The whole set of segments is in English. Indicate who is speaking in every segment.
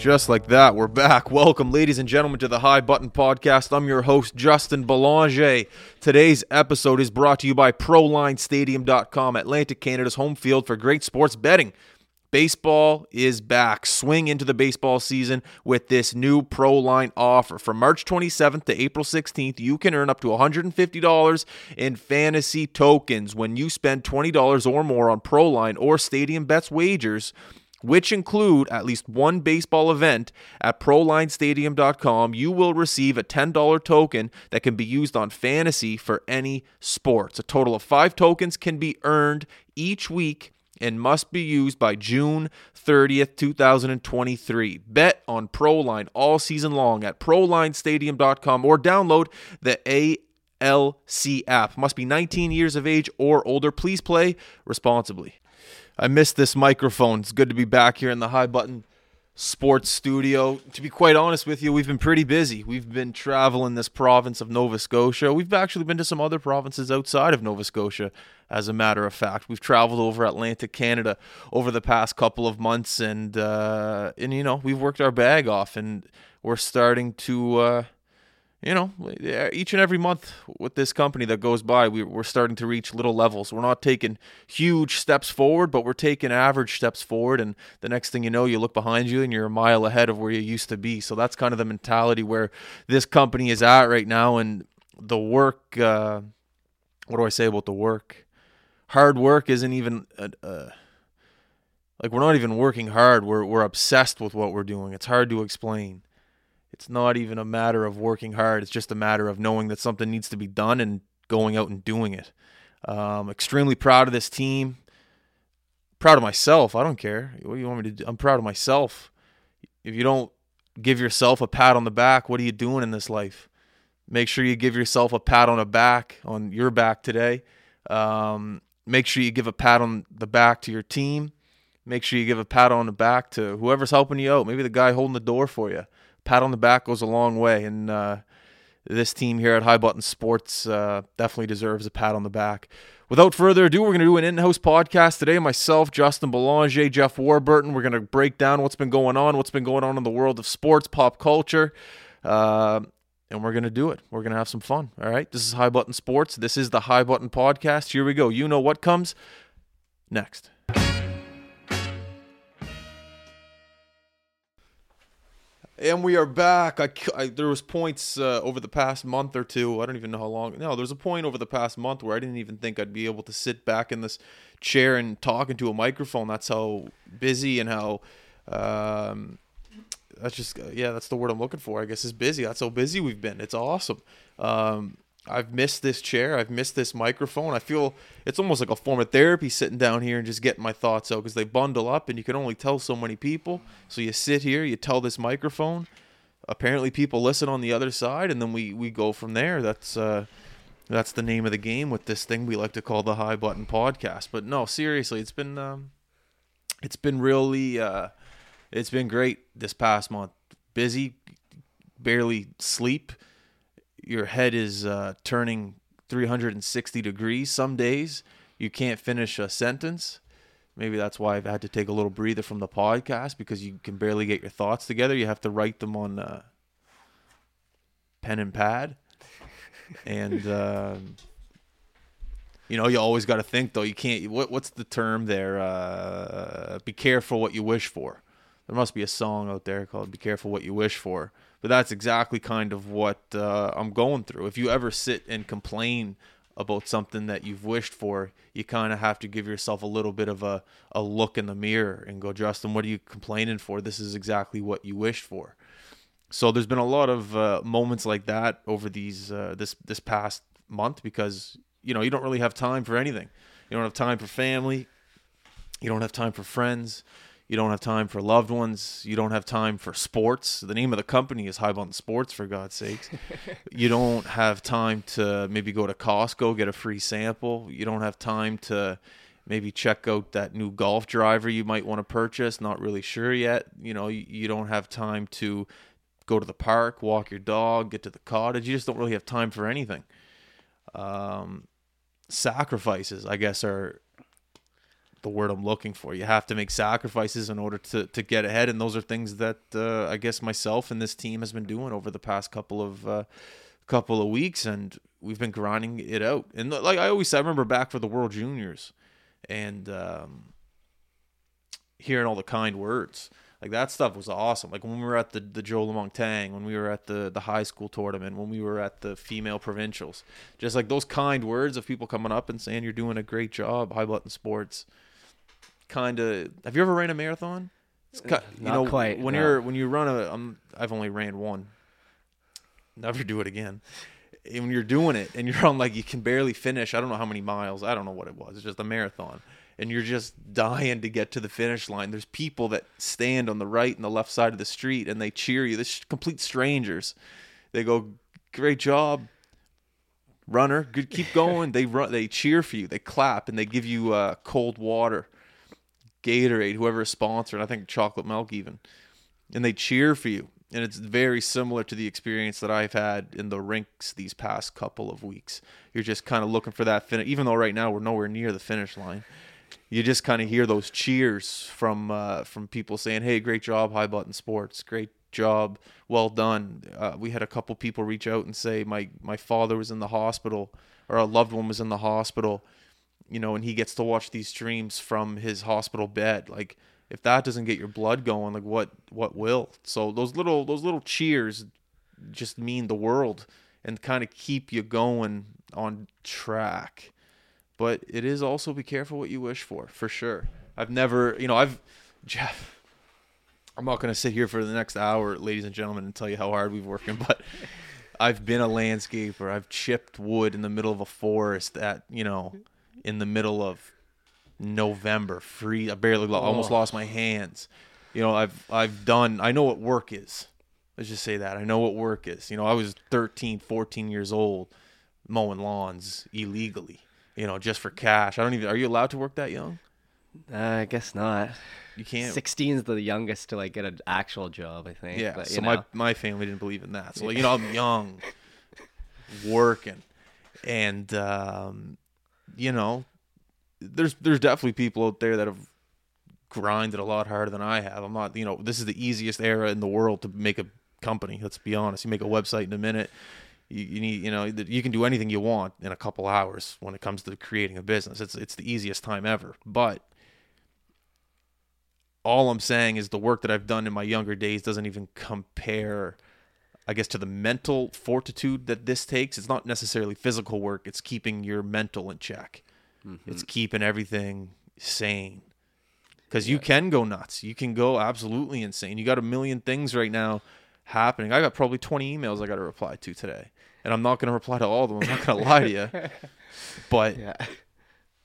Speaker 1: Just like that, we're back. Welcome, ladies and gentlemen, to the High Button Podcast. I'm your host, Justin Belanger. Today's episode is brought to you by ProLineStadium.com, Atlantic Canada's home field for great sports betting. Baseball is back. Swing into the baseball season with this new ProLine offer. From March 27th to April 16th, you can earn up to $150 in fantasy tokens when you spend $20 or more on ProLine or Stadium Bets wagers which include at least one baseball event at ProLineStadium.com, you will receive a $10 token that can be used on fantasy for any sports. A total of five tokens can be earned each week and must be used by June 30th, 2023. Bet on ProLine all season long at ProLineStadium.com or download the ALC app. Must be 19 years of age or older. Please play responsibly. I missed this microphone. It's good to be back here in the High Button Sports Studio. To be quite honest with you, we've been pretty busy. We've been traveling this province of Nova Scotia. We've actually been to some other provinces outside of Nova Scotia, as a matter of fact. We've traveled over Atlantic Canada over the past couple of months, and uh, and you know we've worked our bag off, and we're starting to. Uh, you know, eh, each and every month with this company that goes by, we, we're starting to reach little levels. We're not taking huge steps forward, but we're taking average steps forward. And the next thing you know, you look behind you and you're a mile ahead of where you used to be. So that's kind of the mentality where this company is at right now. And the work, uh, what do I say about the work? Hard work isn't even. A, a, like we're not even working hard. We're we're obsessed with what we're doing. It's hard to explain it's not even a matter of working hard. It's just a matter of knowing that something needs to be done and going out and doing it. Um, extremely proud of this team. Proud of myself. I don't care. What do you want me to do? I'm proud of myself. If you don't give yourself a pat on the back, what are you doing in this life? Make sure you give yourself a pat on the back on your back today. Um, make sure you give a pat on the back to your team. Make sure you give a pat on the back to whoever's helping you out. Maybe the guy holding the door for you pat on the back goes a long way. And uh, this team here at High Button Sports uh, definitely deserves a pat on the back. Without further ado, we're going to do an in-house podcast today. Myself, Justin Belanger, Jeff Warburton. We're going to break down what's been going on, what's been going on in the world of sports, pop culture, uh, and we're going to do it. We're going to have some fun. All right. This is High Button Sports. This is the High Button Podcast. Here we go. You know what comes next. And we are back. I, I there was points uh, over the past month or two. I don't even know how long. No, there was a point over the past month where I didn't even think I'd be able to sit back in this chair and talk into a microphone. That's how busy and how. Um, that's just yeah. That's the word I'm looking for. I guess is busy. That's how busy we've been. It's awesome. Um, I've missed this chair. I've missed this microphone. I feel it's almost like a form of therapy sitting down here and just getting my thoughts out because they bundle up and you can only tell so many people. So you sit here, you tell this microphone. Apparently, people listen on the other side, and then we we go from there. That's uh, that's the name of the game with this thing we like to call the High Button Podcast. But no, seriously, it's been um, it's been really uh, it's been great this past month. Busy, barely sleep your head is uh, turning 360 degrees some days you can't finish a sentence. Maybe that's why i've had to take a little breather from the podcast because you can barely get your thoughts together. You have to write them on uh, pen and pad. And uh, you know you always got to think though. You can't what, what's the term there? Uh, be careful what you wish for. There must be a song out there called be careful what you wish for but that's exactly kind of what uh, I'm going through. If you ever sit and complain about something that you've wished for, you kind of have to give yourself a little bit of a, a look in the mirror and go, Justin, what are you complaining for? This is exactly what you wished for. So there's been a lot of uh, moments like that over these uh, this this past month because you know you don't really have time for anything. You don't have time for family. You don't have time for friends. You don't have time for loved ones. You don't have time for sports. The name of the company is High Button Sports, for God's sakes. you don't have time to maybe go to Costco, get a free sample. You don't have time to maybe check out that new golf driver you might want to purchase. Not really sure yet. You know, you, you don't have time to go to the park, walk your dog, get to the cottage. You just don't really have time for anything. Um, sacrifices, I guess, are the word I'm looking for. You have to make sacrifices in order to to get ahead, and those are things that uh, I guess myself and this team has been doing over the past couple of uh, couple of weeks, and we've been grinding it out. And like I always said, I remember back for the World Juniors, and um, hearing all the kind words. Like that stuff was awesome. Like when we were at the the Joe Tang, when we were at the the high school tournament, when we were at the female provincials, just like those kind words of people coming up and saying you're doing a great job, high button sports. Kind of. Have you ever ran a marathon? It's ki- you
Speaker 2: Not
Speaker 1: know,
Speaker 2: quite,
Speaker 1: When
Speaker 2: no.
Speaker 1: you're when you run a, um, I've only ran one. Never do it again. And when you're doing it and you're on like you can barely finish, I don't know how many miles. I don't know what it was. It's just a marathon and you're just dying to get to the finish line. There's people that stand on the right and the left side of the street and they cheer you. This complete strangers. They go, "Great job, runner. Good, keep going." they run. They cheer for you. They clap and they give you uh, cold water, Gatorade, whoever is sponsored. I think chocolate milk even, and they cheer for you. And it's very similar to the experience that I've had in the rinks these past couple of weeks. You're just kind of looking for that finish, even though right now we're nowhere near the finish line you just kind of hear those cheers from uh, from people saying, "Hey, great job, High Button Sports. Great job, well done." Uh, we had a couple people reach out and say, "My my father was in the hospital, or a loved one was in the hospital, you know, and he gets to watch these streams from his hospital bed." Like, if that doesn't get your blood going, like what what will? So those little those little cheers just mean the world and kind of keep you going on track but it is also be careful what you wish for for sure i've never you know i've jeff i'm not going to sit here for the next hour ladies and gentlemen and tell you how hard we've working but i've been a landscaper i've chipped wood in the middle of a forest at you know in the middle of november free i barely lo- almost lost my hands. You know i've i've done i know what work is. Let's just say that. I know what work is. You know i was 13 14 years old mowing lawns illegally you know just for cash. I don't even are you allowed to work that young?
Speaker 2: Uh, I guess not.
Speaker 1: you can't?
Speaker 2: 16 is the youngest to like get an actual job, I think.
Speaker 1: yeah
Speaker 2: but,
Speaker 1: so
Speaker 2: you
Speaker 1: my my family didn't believe in that. So like, you know i'm young working. And um you know there's there's definitely people out there that have grinded a lot harder than i have. I'm not you know this is the easiest era in the world to make a company let's be honest. You make a website in a minute you, you need you know you can do anything you want in a couple hours when it comes to creating a business. It's it's the easiest time ever. But all I'm saying is the work that I've done in my younger days doesn't even compare, I guess, to the mental fortitude that this takes. It's not necessarily physical work, it's keeping your mental in check, mm-hmm. it's keeping everything sane. Because you can go nuts. You can go absolutely insane. You got a million things right now happening. I got probably 20 emails I got to reply to today. And I'm not going to reply to all of them. I'm not going to lie to you. But
Speaker 2: yeah.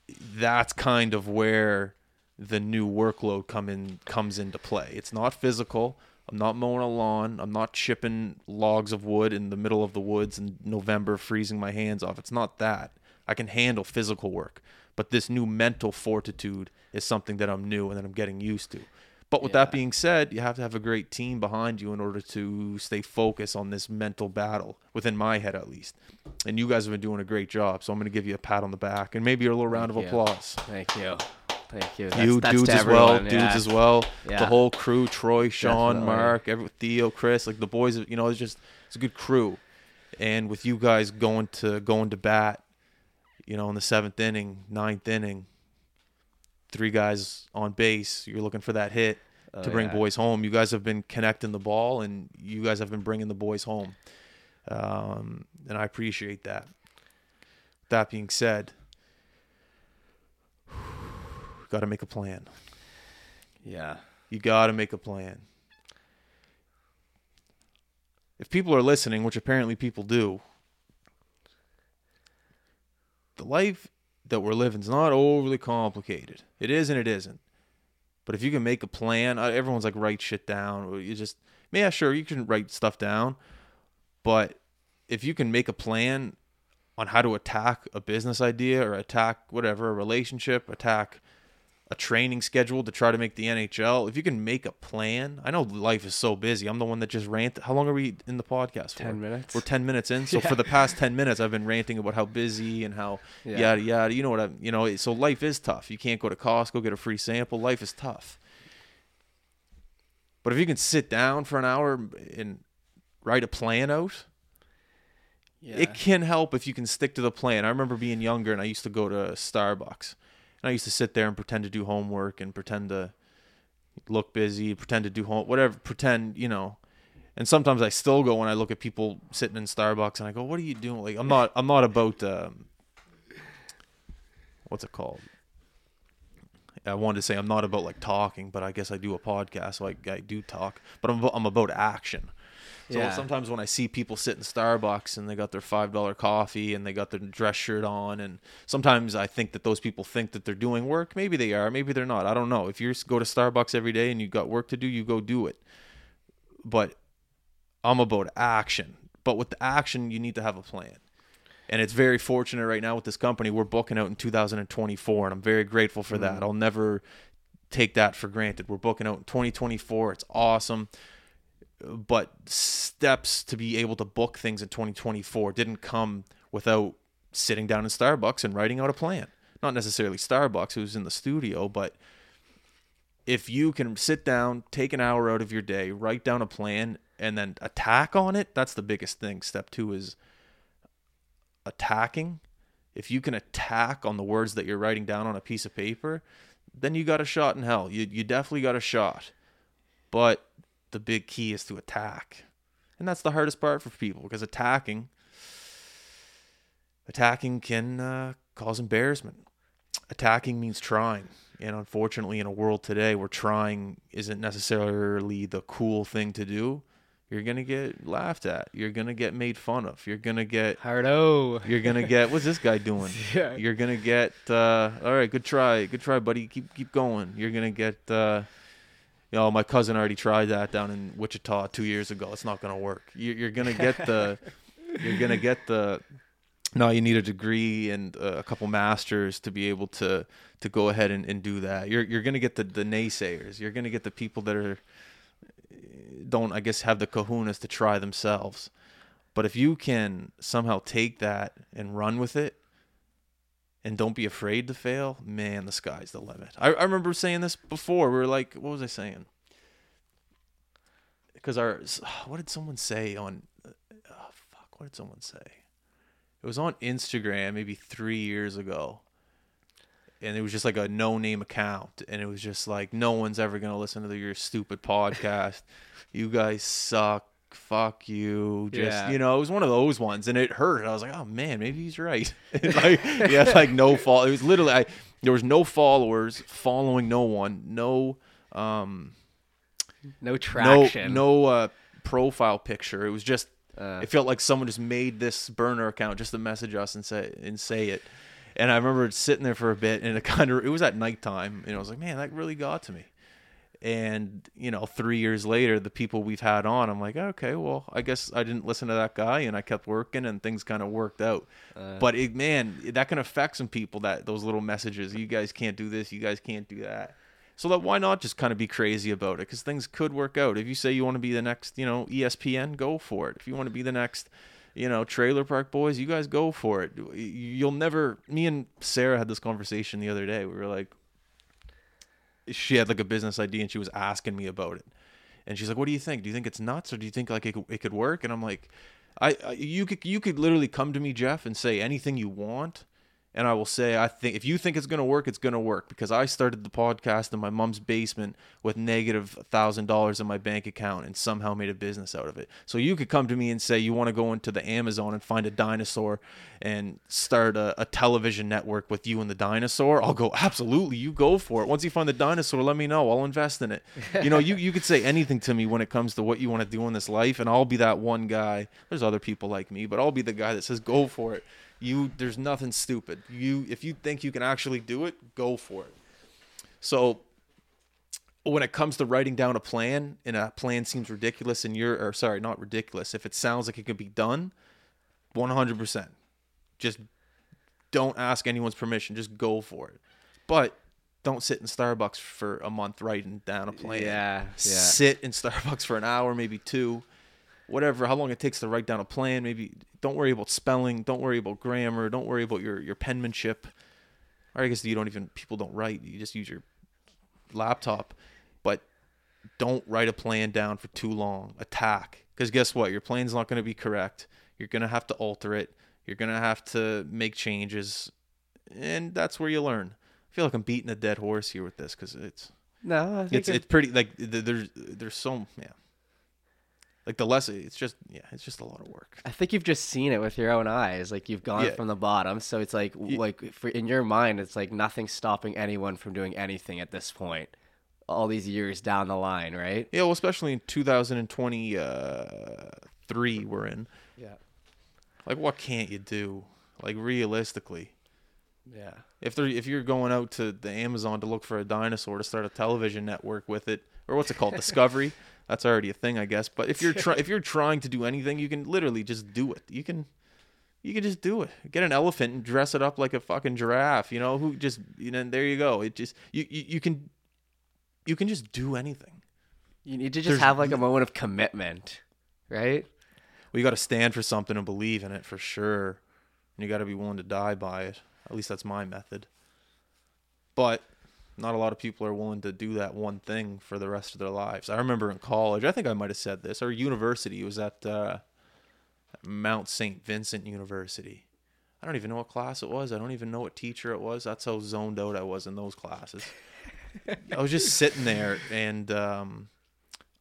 Speaker 1: that's kind of where the new workload come in comes into play. It's not physical. I'm not mowing a lawn. I'm not chipping logs of wood in the middle of the woods in November, freezing my hands off. It's not that. I can handle physical work, but this new mental fortitude is something that I'm new and that I'm getting used to. But with that being said, you have to have a great team behind you in order to stay focused on this mental battle, within my head at least. And you guys have been doing a great job, so I'm going to give you a pat on the back and maybe a little round of
Speaker 2: you.
Speaker 1: applause
Speaker 2: Thank you. Thank you.
Speaker 1: you
Speaker 2: That's- that's
Speaker 1: dudes as well,
Speaker 2: everyone,
Speaker 1: dudes
Speaker 2: yeah.
Speaker 1: as well, the whole crew, Troy, Sean,
Speaker 2: Definitely.
Speaker 1: Mark, every, Theo, Chris, like the boys. You know, it's just it's a good crew, and with you guys going to going to bat, you know, in the seventh inning, ninth inning, three guys on base, you're looking for that hit
Speaker 2: Oh,
Speaker 1: to bring
Speaker 2: yeah.
Speaker 1: boys home. You guys have been connecting the ball, and you guys have been bringing the boys home, um, and I appreciate that. That being said, got to make a plan.
Speaker 2: Yeah.
Speaker 1: You got to make a plan. If people are listening, which apparently people do, the life that we're living is not overly complicated. It is and it isn't. But if you can make a plan, uh, everyone's like write shit down. Or you just, yeah, sure, you can write stuff down. But if you can make a plan on how to attack a business idea or attack whatever, a relationship, attack a training schedule to try to make the NHL, if you can make a plan, I know life is so busy. I'm the one that just rant. How long are we in the podcast? For?
Speaker 2: 10 minutes.
Speaker 1: We're 10 minutes in. So for the past 10 minutes, I've been ranting about how busy and how
Speaker 2: Yeah.
Speaker 1: yada yada. You know what I'm. You know, so life is tough. You can't go to Costco get a free sample. Life is tough. But if you can sit down for an hour and write a plan out,
Speaker 2: Yeah.
Speaker 1: it can help if you can stick to the plan. I remember being younger and I used to go to Starbucks. And I used to sit there and pretend to do homework and pretend to look busy, pretend to do home whatever, pretend, you know. And sometimes I still go when I look at people sitting in Starbucks and I go, "What are you doing?" Like I'm not I'm not about um what's it called? I wanted to say I'm not about like talking, but I guess I do a podcast, so I, I do talk. But I'm about, I'm about action. So
Speaker 2: Yeah.
Speaker 1: sometimes when I see people sit in Starbucks and they got their five dollar coffee and they got their dress shirt on, and sometimes I think that those people think that they're doing work. Maybe they are, maybe they're not. I don't know. If you go to Starbucks every day and you got work to do, you go do it. But I'm about action. But with the action, you need to have a plan. And it's very fortunate right now with this company. We're booking out in 2024, and I'm very grateful for that. Mm. I'll never take that for granted. We're booking out in 2024. It's awesome. But steps to be able to book things in 2024 didn't come without sitting down in Starbucks and writing out a plan. Not necessarily Starbucks, who's in the studio, but if you can sit down, take an hour out of your day, write down a plan, and then attack on it, that's the biggest thing. Step two is attacking. If you can attack on the words that you're writing down on a piece of paper, then you got a shot in hell. You you definitely got a shot. But the big key is to attack. And that's the hardest part for people because attacking attacking can uh, cause embarrassment. Attacking means trying. And unfortunately in a world today where trying isn't necessarily the cool thing to do, you're going to get laughed at. You're going to get made fun of. You're going to get
Speaker 2: Hardo.
Speaker 1: you're gonna get what's this guy doing?
Speaker 2: Yeah.
Speaker 1: You're gonna get uh, all right. Good try, good try, buddy. Keep keep going. You're gonna get. Uh, you know, my cousin already tried that down in Wichita two years ago. It's not gonna work. You're, you're gonna get the. you're gonna get the. No, you need a degree and uh, a couple masters to be able to to go ahead and, and do that. You're you're gonna get the the naysayers. You're gonna get the people that are don't I guess have the kahunas to try themselves. But if you can somehow take that and run with it and don't be afraid to fail, man, the sky's the limit. I, I remember saying this before. We were like, what was I saying? Because our, what did someone say on, uh, oh, fuck, what did someone say? It was on Instagram maybe three years ago. And it was just like a no name account. And it was just like, no one's ever going to listen to your stupid podcast. you guys suck fuck you just
Speaker 2: Yeah.
Speaker 1: you know it was one of those ones and it hurt. I was like oh man maybe he's right. Like yeah like no fall it was literally i there was no followers following no one no um
Speaker 2: No traction.
Speaker 1: no no uh profile picture. It was just
Speaker 2: Uh,
Speaker 1: it felt like someone just made this burner account just to message us and say and say it. And i remember sitting there for a bit and it kind of it was at nighttime and i was like man that really got to me and you know three years later the people we've had on i'm like okay well i guess i didn't listen to that guy and i kept working and things kind of worked out.
Speaker 2: Uh.
Speaker 1: but it man that can affect some people that those little messages you guys can't do this you guys can't do that. So that why not just kind of be crazy about it? Because things could work out. If you say you want to be the next you know espn go for it. If you want to be the next you know trailer park boys you guys go for it. You'll never me and sarah had this conversation the other day. We were like she had like a business idea and she was asking me about it. And she's like what do you think? Do you think it's nuts or do you think like it, it could work? And i'm like I, I you could you could literally come to me jeff and say anything you want and I will say I think if you think it's going to work, it's going to work because I started the podcast in my mom's basement with negative thousand dollars in my bank account and somehow made a business out of it. So you could come to me and say you want to go into the Amazon and find a dinosaur and start a, a television network with you and the dinosaur. I'll go absolutely. You go for it. Once you find the dinosaur, let me know. I'll invest in it. You know, you you could say anything to me when it comes to what you want to do in this life, and I'll be that one guy. There's other people like me, but I'll be the guy that says go for it you there's nothing stupid. You if you think you can actually do it go for it. So when it comes to writing down a plan and a plan seems ridiculous and you're or sorry not ridiculous if it sounds like it could be done 100% just don't ask anyone's permission. Just go for it. But don't sit in Starbucks for a month writing down a plan.
Speaker 2: Yeah, yeah.
Speaker 1: Sit in Starbucks for an hour, maybe two, whatever. How long it takes to write down a plan. Maybe don't worry about spelling. Don't worry about grammar. Don't worry about your your penmanship. Or I guess you don't even people don't write. You just use your laptop. But don't write a plan down for too long. Attack. Because guess what? Your plan's not going to be correct. You're going to have to alter it. You're going to have to make changes. And that's where you learn. I feel like I'm beating a dead horse here with this because it's
Speaker 2: No, I think
Speaker 1: it's
Speaker 2: it-
Speaker 1: it's pretty like there's there's so yeah like the less it's just yeah it's just a lot of work
Speaker 2: I think you've just seen it with your own eyes. Like you've gone
Speaker 1: Yeah.
Speaker 2: from the bottom, so it's like like for in your mind, it's like nothing's stopping anyone from doing anything at this point. All these years down the line, right?
Speaker 1: yeah well especially in 2023 we're in
Speaker 2: Yeah.
Speaker 1: like what can't you do like realistically
Speaker 2: Yeah.
Speaker 1: if they're if you're going out to the Amazon to look for a dinosaur to start a television network with it or what's it called Discovery that's already a thing I guess. But if you're try- if you're trying to do anything you can literally just do it. You can you can just do it. Get an elephant and dress it up like a fucking giraffe you know who just you know there you go. It just you you, you can you can just do anything.
Speaker 2: You need to just
Speaker 1: There's-
Speaker 2: have like a moment of commitment, right?
Speaker 1: well you got to stand for something and believe in it for sure. And you got to be willing to die by it. At least that's my method. But not a lot of people are willing to do that one thing for the rest of their lives. I remember in college i think i might have said this or university it was at uh, mount st vincent university. I don't even know what class it was. I don't even know what teacher it was. That's how zoned out i was in those classes. I was just sitting there and um,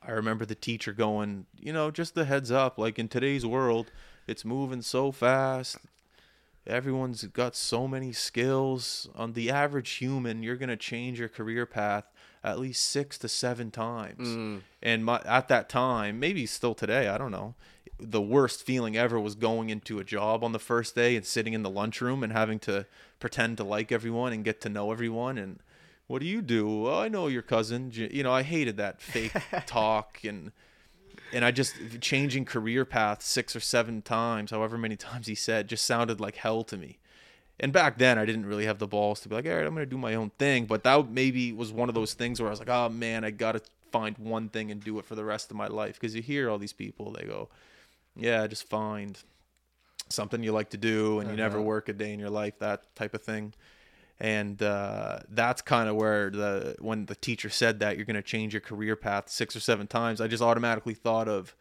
Speaker 1: I remember the teacher going, you know, just the heads up, like in today's world, it's moving so fast. Everyone's got so many skills. On the average human, you're going to change your career path at least six to seven times. Mm. And my, at that time, maybe still today, I don't know. The worst feeling ever was going into a job on the first day and sitting in the lunchroom and having to pretend to like everyone and get to know everyone. And what do you do? Well, I know your cousin. You know, I hated that fake talk and and I just changing career paths six or seven times, however many times he said, just sounded like hell to me. And back then, I didn't really have the balls to be like, all right, I'm gonna do my own thing. But that maybe was one of those things where I was like, oh man, I gotta find one thing and do it for the rest of my life. Because you hear all these people, they go, yeah, just find something you like to do, and you never work a day in your life, that type of thing and uh, that's kind of where the when the teacher said that you're going to change your career path six or seven times i just automatically thought of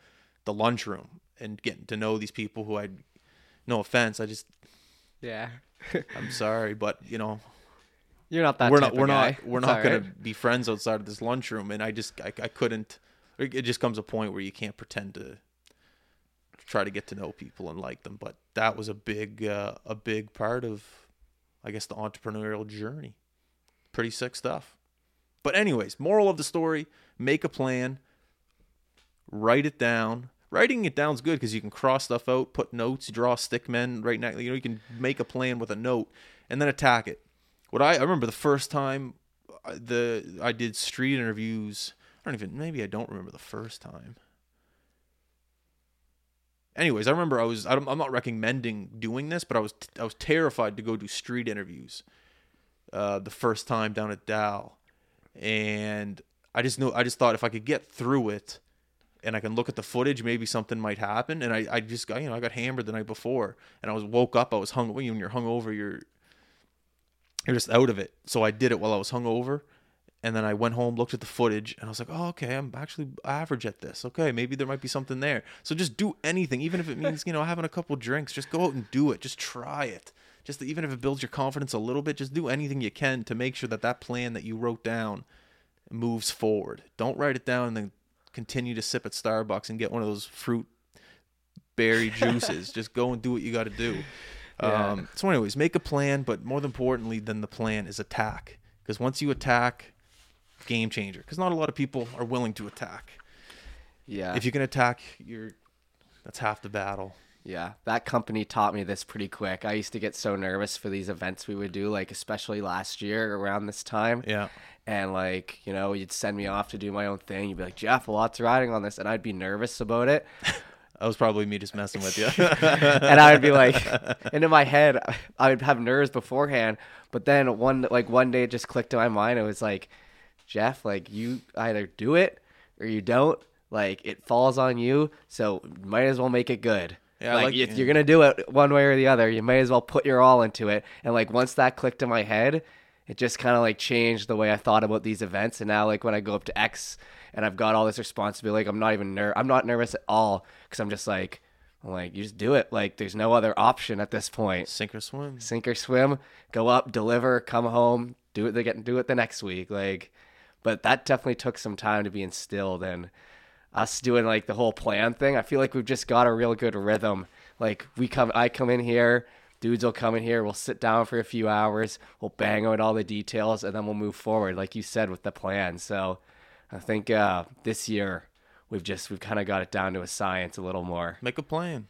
Speaker 1: the lunchroom and getting to know these people who i no offense i just
Speaker 2: Yeah.
Speaker 1: i'm sorry but you know
Speaker 2: You're not that.
Speaker 1: we're not we're not we're
Speaker 2: It's
Speaker 1: not going
Speaker 2: right.
Speaker 1: to be friends outside of this lunchroom and i just I, I couldn't it just comes a point where you can't pretend to try to get to know people and like them but that was a big uh, a big part of i guess the entrepreneurial journey pretty sick stuff but anyways moral of the story make a plan write it down writing it down's good because you can cross stuff out put notes draw stick men right now you know you can make a plan with a note and then attack it what I, I remember the first time uh, the I did street interviews. I don't even maybe I don't remember the first time. Anyways, I remember I was I'm not recommending doing this, but I was I was terrified to go do street interviews. Uh, the first time down at Dow, and I just know I just thought if I could get through it, and I can look at the footage, maybe something might happen. And I, I just got you know I got hammered the night before, and I was woke up. I was hung when you're hung over, you're you're just out of it. So I did it while I was hungover, and then I went home, looked at the footage, and I was like, "Oh, okay, I'm actually average at this. Okay, maybe there might be something there." So just do anything, even if it means you know having a couple drinks. Just go out and do it. Just try it. Just even if it builds your confidence a little bit, just do anything you can to make sure that that plan that you wrote down moves forward. Don't write it down and then continue to sip at Starbucks and get one of those fruit berry juices. just go and do what you got to do.
Speaker 2: Yeah.
Speaker 1: Um, so, anyways, make a plan, but more importantly than the plan is attack. Because once you attack, game changer. Because not a lot of people are willing to attack.
Speaker 2: Yeah.
Speaker 1: If you can attack, you're that's half the battle.
Speaker 2: Yeah, that company taught me this pretty quick. I used to get so nervous for these events we would do, like especially last year around this time.
Speaker 1: Yeah.
Speaker 2: And like, you know, you'd send me off to do my own thing. You'd be like, Jeff, a lot's riding on this. And I'd be nervous about it.
Speaker 1: That was probably me just messing with you.
Speaker 2: and I would be like, and in my head, I would have nerves beforehand. But then one like one day, it just clicked in my mind. It was like, Jeff, like you either do it or you don't. Like it falls on you, so might as well make it good.
Speaker 1: Yeah,
Speaker 2: like,
Speaker 1: like-
Speaker 2: if
Speaker 1: yeah.
Speaker 2: you're gonna do it one way or the other, you may as well put your all into it. And like once that clicked in my head, it just kind of like changed the way I thought about these events. And now like when I go up to X and I've got all this responsibility, like I'm not even ner- I'm not nervous at all because I'm just like, I'm like you just do it. Like there's no other option at this point.
Speaker 1: Sink or swim.
Speaker 2: Sink or swim, go up, deliver, come home, do it again, do it the next week. Like, but that definitely took some time to be instilled and us doing like the whole plan thing. I feel like we've just got a real good rhythm. Like we come, I come in here, dudes will come in here, we'll sit down for a few hours, we'll bang out all the details, and then we'll move forward, like you said, with the plan. So I think uh, this year we've just we've kind of got it down to a science a little more.
Speaker 1: Make a plan.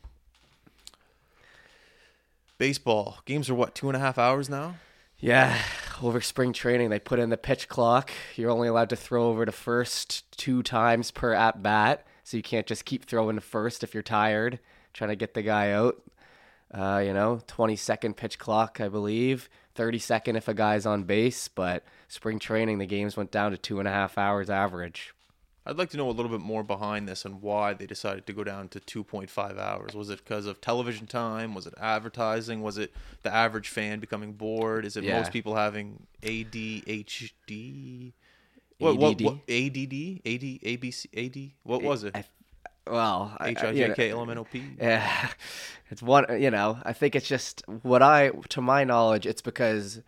Speaker 1: Baseball games are what two and a half hours now.
Speaker 2: Yeah, over spring training, they put in the pitch clock. You're only allowed to throw over to first two times per at bat, so you can't just keep throwing to first if you're tired, trying to get the guy out. Uh, you know, 20 second pitch clock, I believe, 30 second if a guy's on base. But spring training, the games went down to two and a half hours average.
Speaker 1: I'd like to know a little bit more behind this and why they decided to go down to 2.5 hours. Was it because of television time? Was it advertising? Was it the average fan becoming bored? Is it
Speaker 2: Yeah.
Speaker 1: most people having ADHD? What, what,
Speaker 2: ADD?
Speaker 1: what, ADD? AD, ABC, AD? What was it?
Speaker 2: I, well, I- I-
Speaker 1: H I
Speaker 2: you know-
Speaker 1: K L M N O P?
Speaker 2: Yeah, it's one. You know, I think it's just what I, to my knowledge, it's because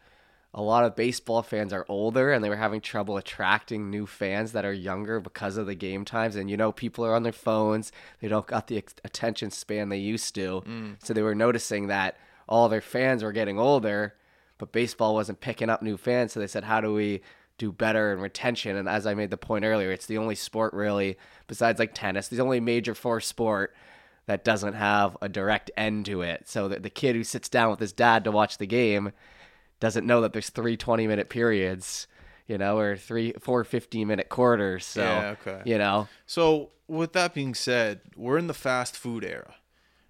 Speaker 2: a lot of baseball fans are older and they were having trouble attracting new fans that are younger because of the game times. And you know, people are on their phones; they don't got the attention span they used to. Mm. So they were noticing that all their fans were getting older, but baseball wasn't picking up new fans. So they said, "How do we?" do better in retention and as i made the point earlier it's the only sport really besides like tennis the only major four sport that doesn't have a direct end to it. So the kid who sits down with his dad to watch the game doesn't know that there's three 20 minute periods, you know, or three, four 15 minute quarters. So,
Speaker 1: Yeah, okay.
Speaker 2: you know,
Speaker 1: So, with that being said, we're in the fast food era.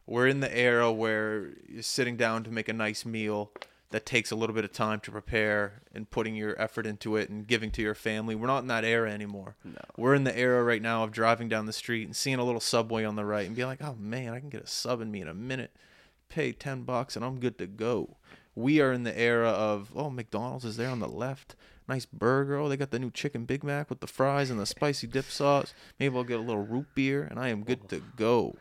Speaker 1: We're in the era where you're sitting down to make a nice meal that takes a little bit of time to prepare and putting your effort into it and giving to your family. We're not in that era anymore. No. We're in the era right now of driving down the street and seeing a little subway on the right and being like, oh man, I can get a sub in me in a minute. Pay 10 bucks and I'm good to go. We are in the era of, oh, McDonald's is there on the left. Nice burger. Oh, they got the new chicken Big Mac with the fries and the spicy dip sauce. Maybe I'll get a little root beer and I am good to go.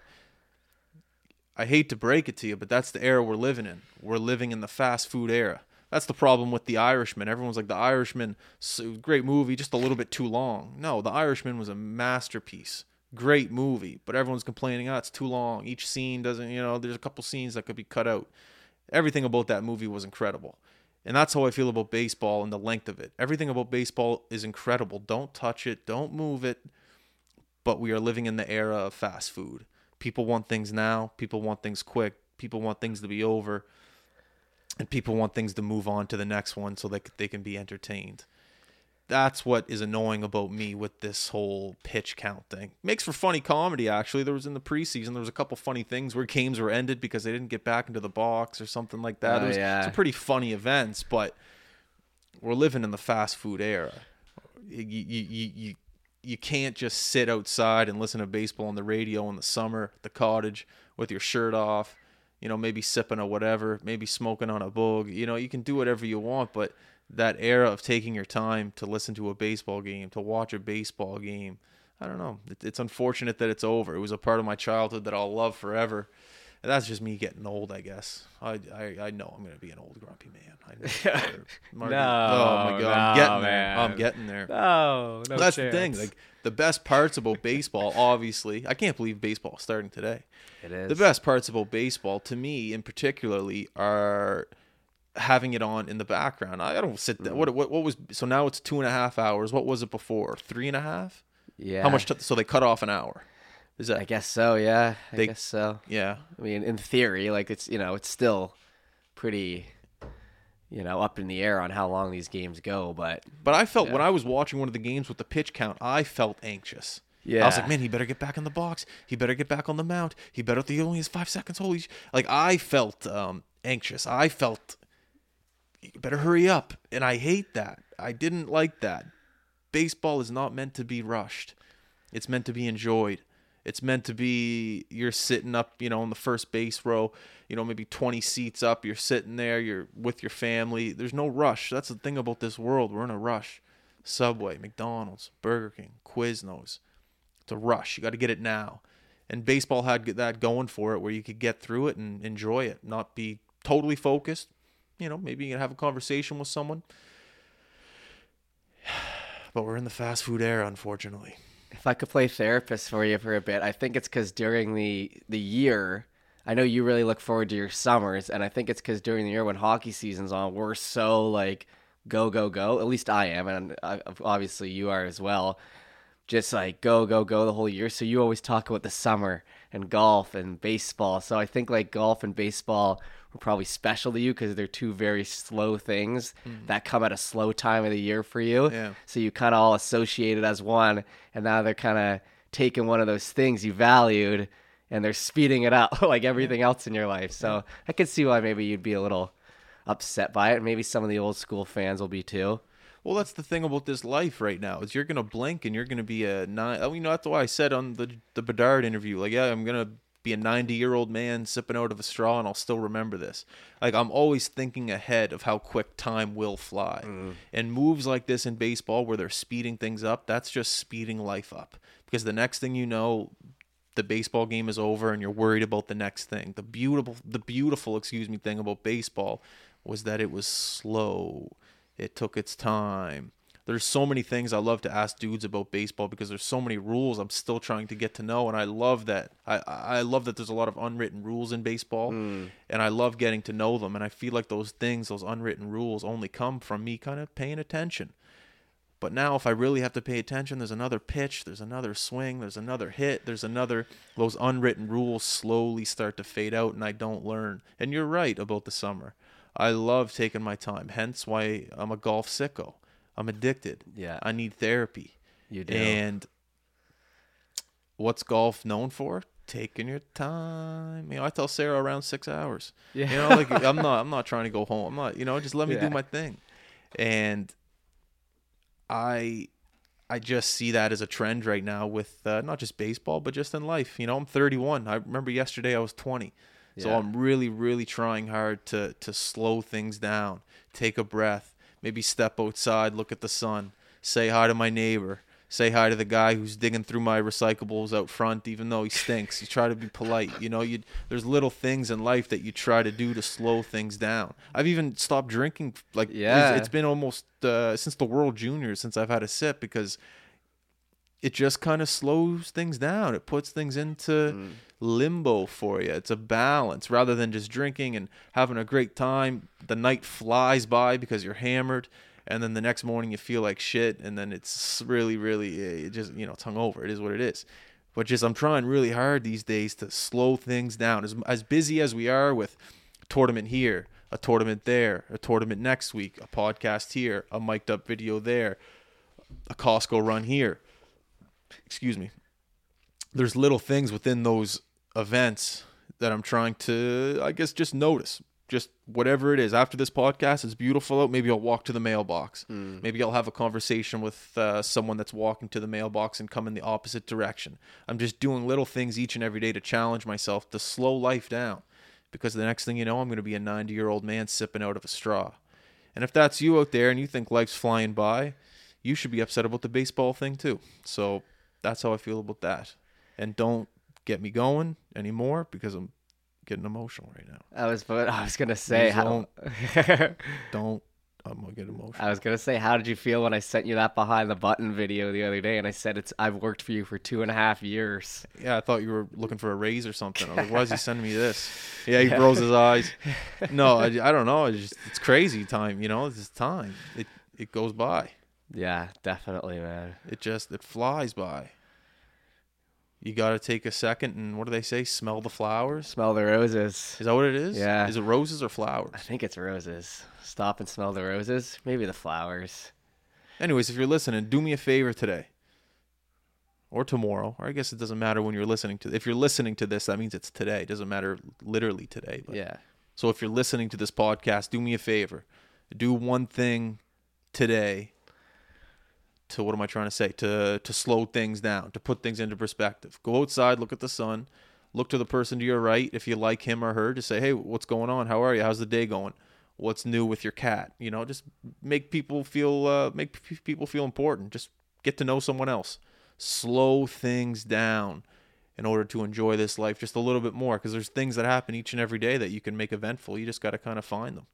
Speaker 1: I hate to break it to you, but that's the era we're living in. We're living in the fast food era. That's the problem with The Irishman. Everyone's like, The Irishman, great movie, just a little bit too long. No, The Irishman was a masterpiece. Great movie, but everyone's complaining, oh, it's too long. Each scene doesn't, you know, there's a couple scenes that could be cut out. Everything about that movie was incredible. And that's how I feel about baseball and the length of it. Everything about baseball is incredible. Don't touch it, don't move it. But we are living in the era of fast food. People want things now, people want things quick, people want things to be over, and people want things to move on to the next one so that they can be entertained. That's what is annoying about me with this whole pitch count thing. Makes for funny comedy, actually. There was in the preseason, there was a couple funny things where games were ended because they didn't get back into the box or something like that.
Speaker 2: Oh,
Speaker 1: There was
Speaker 2: yeah.
Speaker 1: some pretty funny events, but we're living in the fast food era. You, you, you, you, you can't just sit outside and listen to baseball on the radio in the summer at the cottage with your shirt off, you know, maybe sipping a whatever, maybe smoking on a boog. You know, you can do whatever you want, but that era of taking your time to listen to a baseball game, to watch a baseball game, I don't know. It's unfortunate that it's over. It was a part of my childhood that I'll love forever. And that's just me getting old, I guess. I I, I know I'm gonna be an old grumpy man. I know.
Speaker 2: No,
Speaker 1: oh my god, I'm
Speaker 2: no,
Speaker 1: getting there. I'm getting there.
Speaker 2: no, no
Speaker 1: That's the thing. Like the best parts about baseball, obviously, I can't believe baseball is starting today.
Speaker 2: it is.
Speaker 1: The best parts about baseball, to me, in particularly, are having it on in the background. I, I don't sit
Speaker 2: Mm.
Speaker 1: there. What, what what was so now it's two and a half hours. What was it before? Three and a half.
Speaker 2: Yeah.
Speaker 1: How much? T- so they cut off an hour. Is that?
Speaker 2: I guess so. Yeah. I
Speaker 1: They-
Speaker 2: guess so.
Speaker 1: yeah.
Speaker 2: I mean, in theory, like it's you know it's still pretty, you know, up in the air on how long these games go. But
Speaker 1: But I felt when I was watching one of the games with the pitch count, I felt anxious.
Speaker 2: Yeah.
Speaker 1: I was like, man, he better get back in the box. He better get back on the mount. He better. He only has five seconds. Holy, like I felt um, anxious. I felt you better hurry up, and I hate that. I didn't like that. Baseball is not meant to be rushed. It's meant to be enjoyed. It's meant to be you're sitting up, you know, in the first base row, you know, maybe 20 seats up. You're sitting there, you're with your family. There's no rush. That's the thing about this world. We're in a rush. Subway, McDonald's, Burger King, Quiznos. It's a rush. You got to get it now. And baseball had that going for it where you could get through it and enjoy it, not be totally focused. You know, maybe you can have a conversation with someone. But we're in the fast food era, unfortunately.
Speaker 2: If I could play therapist for you for a bit, I think it's because during the the year, I know you really look forward to your summers, and I think it's because during the year when hockey season's on, we're so like go go go. At least I am, and obviously you are as well. Just like go go go the whole year. So you always talk about the summer and golf and baseball. So I think like golf and baseball were probably special to you because they're two very slow things mm. that come at a slow time of the year for you.
Speaker 1: Yeah.
Speaker 2: So you kind of all associate it as one, and now they're kind of taking one of those things you valued and they're speeding it up like everything yeah. else in your life. So yeah. I could see why maybe you'd be a little upset by it. Maybe some of the old school fans will be too.
Speaker 1: Well, that's the thing about this life right now is you're gonna blink and you're gonna be a nine. Oh, you know that's why I said on the the Bedard interview, like, yeah, I'm gonna be a 90 year old man sipping out of a straw and I'll still remember this. Like I'm always thinking ahead of how quick time will fly. Mm. And moves like this in baseball where they're speeding things up, that's just speeding life up. Because the next thing you know, the baseball game is over and you're worried about the next thing. The beautiful the beautiful, excuse me, thing about baseball was that it was slow. It took its time. There's so many things I love to ask dudes about baseball because there's so many rules I'm still trying to get to know, and I love that. I I love that there's a lot of unwritten rules in baseball, mm. and I love getting to know them. And I feel like those things, those unwritten rules, only come from me kind of paying attention. But now, if I really have to pay attention, there's another pitch, there's another swing, there's another hit, there's another. Those unwritten rules slowly start to fade out, and I don't learn. And you're right about the summer. I love taking my time. Hence why I'm a golf sicko. I'm addicted.
Speaker 2: Yeah.
Speaker 1: I need therapy.
Speaker 2: You do.
Speaker 1: And what's golf known for? Taking your time. You know, I tell Sarah around six hours. Yeah. You know, like I'm not I'm not trying to go home. I'm not, you know, just let me yeah. do my thing. And I I just see that as a trend right now with uh, not just baseball, but just in life. You know, I'm 31. I remember yesterday I was 20. Yeah. So. I'm really, really trying hard to to slow things down, take a breath, maybe step outside, look at the sun, say hi to my neighbor, say hi to the guy who's digging through my recyclables out front, even though he stinks. You try to be polite. You know, you there's little things in life that you try to do to slow things down. I've even stopped drinking. Like,
Speaker 2: yeah,
Speaker 1: it's, been almost uh, since the World Juniors since I've had a sip because it just kind of slows things down. It puts things into mm. Limbo for you. It's a balance rather than just drinking and having a great time. The night flies by because you're hammered, and then the next morning you feel like shit, and then it's really, really, eh, it just you know, it's hungover. It is what it is. But just I'm trying really hard these days to slow things down. As as busy as we are with tournament here, a tournament there, a tournament next week, a podcast here, a mic'd up video there, a Costco run here excuse me, there's little things within those events that I'm trying to, I guess, just notice. Just whatever it is. After this podcast, it's beautiful out. Maybe I'll walk to the mailbox. Mm. Maybe I'll have a conversation with uh, someone that's walking to the mailbox and come in the opposite direction. I'm just doing little things each and every day to challenge myself to slow life down. Because the next thing you know, I'm going to be a 90 year old man sipping out of a straw. And if that's you out there and you think life's flying by, you should be upset about the baseball thing too. So that's how I feel about that. And don't get me going anymore because I'm getting emotional right now.
Speaker 2: I was, but I was gonna say,
Speaker 1: how don't, don't. I'm gonna get emotional.
Speaker 2: I was gonna say, how did you feel when I sent you that behind the button video the other day? And I said, it's I've worked for you for two and a half years.
Speaker 1: Yeah, I thought you were looking for a raise or something. I was like, why is he sending me this? Yeah, he yeah. rolls his eyes. No, I, I don't know. It's just it's crazy time. You know, it's just time. It it goes by.
Speaker 2: Yeah, definitely, man.
Speaker 1: It just it flies by. You got to take a second and what do they say? Smell the flowers.
Speaker 2: Smell the roses.
Speaker 1: Is that what it is?
Speaker 2: Yeah.
Speaker 1: Is it roses or flowers?
Speaker 2: I think it's roses. Stop and smell the roses. Maybe the flowers.
Speaker 1: Anyways, if you're listening, do me a favor today. or tomorrow, or I guess it doesn't matter when you're listening to. If you're listening to this, that means it's today. It doesn't matter literally today. But
Speaker 2: Yeah.
Speaker 1: so if you're listening to this podcast, do me a favor. Do one thing today to what am I trying to say? To to slow things down, to put things into perspective. Go outside, look at the sun, look to the person to your right if you like him or her, just say, "Hey, what's going on? How are you? How's the day going? What's new with your cat?" You know, just make people feel uh, make p- people feel important. Just get to know someone else. Slow things down in order to enjoy this life just a little bit more because there's things that happen each and every day that you can make eventful. You just got to kind of find them.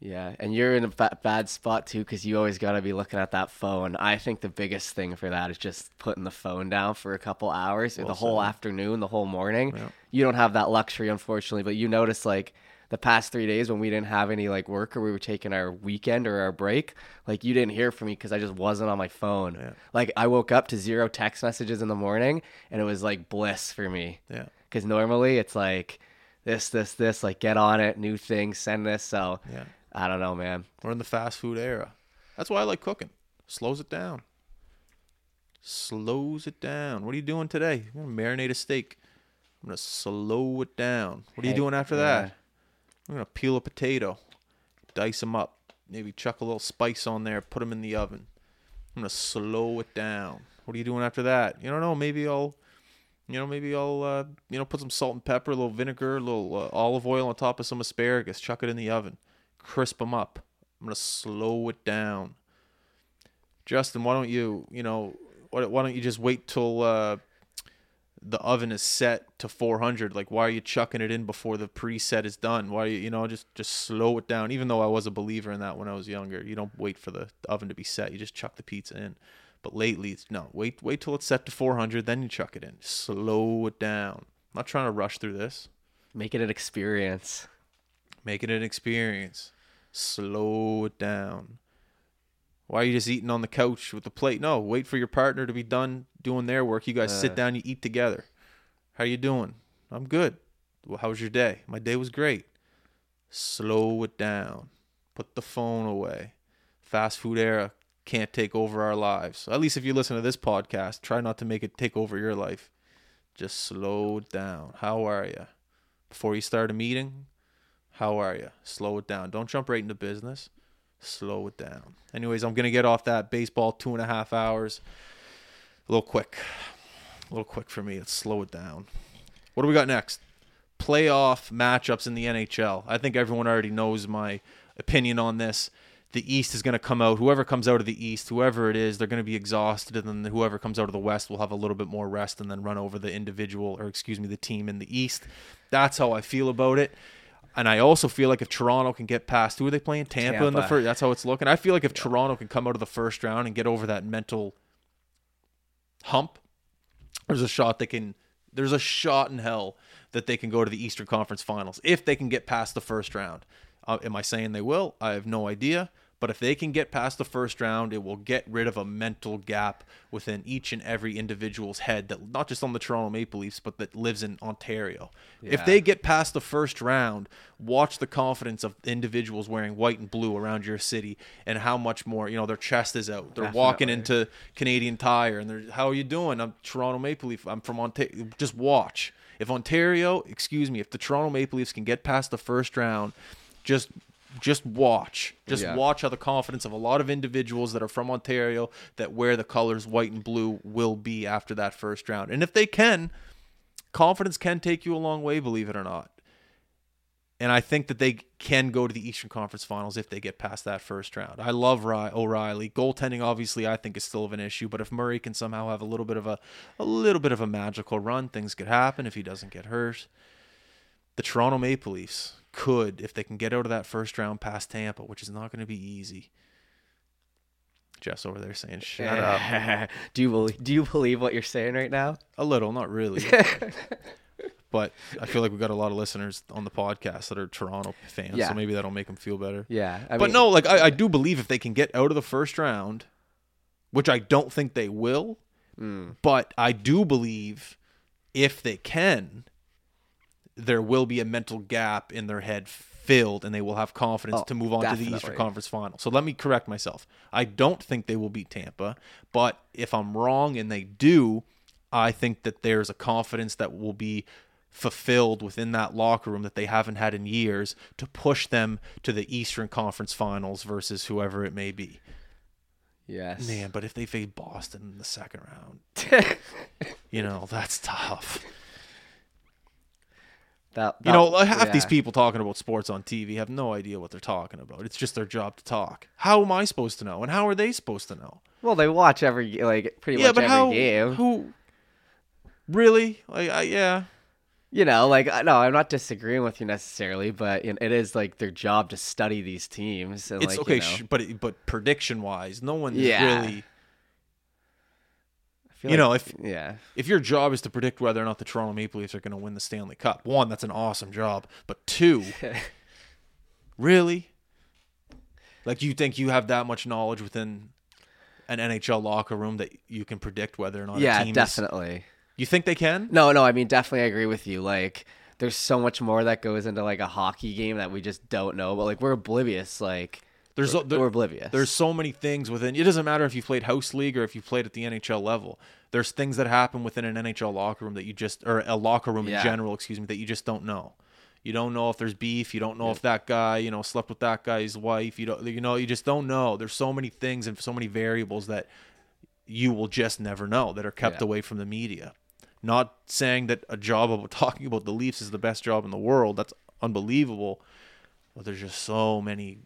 Speaker 2: Yeah, and you're in a bad spot too because you always got to be looking at that phone. I think the biggest thing for that is just putting the phone down for a couple hours,
Speaker 1: Well
Speaker 2: the whole
Speaker 1: said.
Speaker 2: afternoon, the whole morning.
Speaker 1: Yeah.
Speaker 2: You don't have that luxury, unfortunately. But you notice like the past three days when we didn't have any like work or we were taking our weekend or our break, like you didn't hear from me because I just wasn't on my phone.
Speaker 1: Yeah.
Speaker 2: Like I woke up to zero text messages in the morning, and it was like bliss for me
Speaker 1: Yeah.
Speaker 2: because normally it's like this, this, this, like get on it, new things, send this. So
Speaker 1: Yeah.
Speaker 2: I don't know, man.
Speaker 1: We're in the fast food era. That's why I like cooking. Slows it down. Slows it down. What are you doing today? I'm gonna marinate a steak. I'm gonna slow it down. What are you
Speaker 2: Hey,
Speaker 1: doing after that? I'm gonna peel a potato, dice them up, maybe chuck a little spice on there, put them in the oven. I'm gonna slow it down. What are you doing after that? You don't know. Maybe I'll, you know, maybe I'll, uh, you know, put some salt and pepper, a little vinegar, a little uh, olive oil on top of some asparagus. Chuck it in the oven, crisp them up. I'm gonna slow it down. Justin, why don't you, you know, why, why don't you just wait till uh, the oven is set to 400? Like, why are you chucking it in before the preset is done? Why, you know, just just slow it down. Even though I was a believer in that when I was younger, you don't wait for the oven to be set. You just chuck the pizza in. But lately, it's no. Wait, wait till it's set to 400, then you chuck it in. Slow it down. I'm not trying to rush through this.
Speaker 2: Make it an experience.
Speaker 1: Make it an experience. Slow it down. Why are you just eating on the couch with the plate? No, wait for your partner to be done doing their work. You guys sit
Speaker 2: Uh.
Speaker 1: down, you eat together. How are you doing? I'm good. Well, how was your day? My day was great. Slow it down. Put the phone away. Fast food era can't take over our lives. At least if you listen to this podcast, try not to make it take over your life. Just slow it down. How are you? Before you start a meeting, how are you? Slow it down. Don't jump right into business. Slow it down. Anyways, I'm gonna get off that baseball two and a half hours. A little quick. A little quick for me. Let's slow it down. What do we got next? Playoff matchups in the NHL. I think everyone already knows my opinion on this. The East is going to come out. Whoever comes out of the East, whoever it is, they're going to be exhausted, and then whoever comes out of the West will have a little bit more rest and then run over the individual, or excuse me, the team in the East. That's how I feel about it. And I also feel like if Toronto can get past, who are they playing? Tampa, in the first. That's how it's looking. I feel like if Toronto can come out of the first round and get over that mental hump, there's a shot they can. There's a shot in hell that they can go to the Eastern Conference Finals if they can get past the first round. Uh, am I saying they will? I have no idea. But if they can get past the first round, it will get rid of a mental gap within each and every individual's head that not just on the Toronto Maple Leafs, but that lives in Ontario. If they get past the first round, watch the confidence of individuals wearing white and blue around your city and how much more, you know, their chest is out. They're walking into Canadian Tire and they're, how are you doing? I'm Toronto Maple Leaf. I'm from Ontario. Just watch. If Ontario, excuse me, if the Toronto Maple Leafs can get past the first round, just just watch. Just
Speaker 2: Yeah.
Speaker 1: watch how the confidence of a lot of individuals that are from Ontario that wear the colors white and blue will be after that first round. And if they can, confidence can take you a long way, believe it or not. And I think that they can go to the Eastern Conference Finals if they get past that first round. I love Ry- O'Reilly. Goaltending, obviously, I think is still of an issue. But if Murray can somehow have a little bit of a, a little bit of a magical run, things could happen if he doesn't get hurt. The Toronto Maple Leafs could, if they can get out of that first round past Tampa, which is not going to be easy. Jeff's over there saying, "Shut up."
Speaker 2: do you believe? Do you believe what you're saying right now?
Speaker 1: A little, not really. but I feel like we've got a lot of listeners on the podcast that are Toronto fans,
Speaker 2: Yeah.
Speaker 1: so maybe that'll make them feel better.
Speaker 2: Yeah, I
Speaker 1: but
Speaker 2: mean,
Speaker 1: no, like I, I do believe if they can get out of the first round, which I don't think they will,
Speaker 2: Mm.
Speaker 1: but I do believe if they can, there will be a mental gap in their head filled and they will have confidence
Speaker 2: Oh,
Speaker 1: to move on to the Eastern. Conference final. So let me correct myself. I don't think they will beat Tampa, but if I'm wrong and they do, I think that there's a confidence that will be fulfilled within that locker room that they haven't had in years to push them to the Eastern Conference finals versus whoever it may be.
Speaker 2: Yes.
Speaker 1: Man, but if they face Boston in the second round, you know, that's tough.
Speaker 2: That,
Speaker 1: You know, like, half these people talking about sports on TV have no idea what they're talking about. It's just their job to talk. How am I supposed to know? And how are they supposed to know?
Speaker 2: Well, they watch every like pretty
Speaker 1: yeah,
Speaker 2: much
Speaker 1: but
Speaker 2: every
Speaker 1: how?
Speaker 2: game.
Speaker 1: Who? Really? Like, I, yeah.
Speaker 2: You know, like I- no, I'm not disagreeing with you necessarily, but it is like their job to study these teams. And
Speaker 1: It's
Speaker 2: like,
Speaker 1: okay,
Speaker 2: You know,
Speaker 1: sh- but it- but prediction wise, no one
Speaker 2: Yeah.
Speaker 1: really. You know, if-
Speaker 2: yeah,
Speaker 1: If your job is to predict whether or not the Toronto Maple Leafs are going to win the Stanley Cup, one, that's an awesome job. But two, really, like you think you have that much knowledge within an NHL locker room that you can predict whether or not a
Speaker 2: yeah,
Speaker 1: team is
Speaker 2: definitely.
Speaker 1: You think they can?
Speaker 2: No, no, I mean definitely I agree with you. Like there's so much more that goes into like a hockey game that we just don't know, but like we're oblivious. Like
Speaker 1: There's
Speaker 2: we're,
Speaker 1: there-
Speaker 2: we're oblivious.
Speaker 1: there's so many things within. It doesn't matter if you played house league or if you played at the NHL level. There's things that happen within an NHL locker room that you just or a locker room in general, excuse me, that you just don't know. You don't know if there's beef. You don't know if that guy, you know, slept with that guy's wife. You don't, you know, you just don't know. There's so many things and so many variables that you will just never know that are kept
Speaker 2: Yeah.
Speaker 1: away from the media. Not saying that a job about talking about the Leafs is the best job in the world. That's unbelievable. But there's just so many.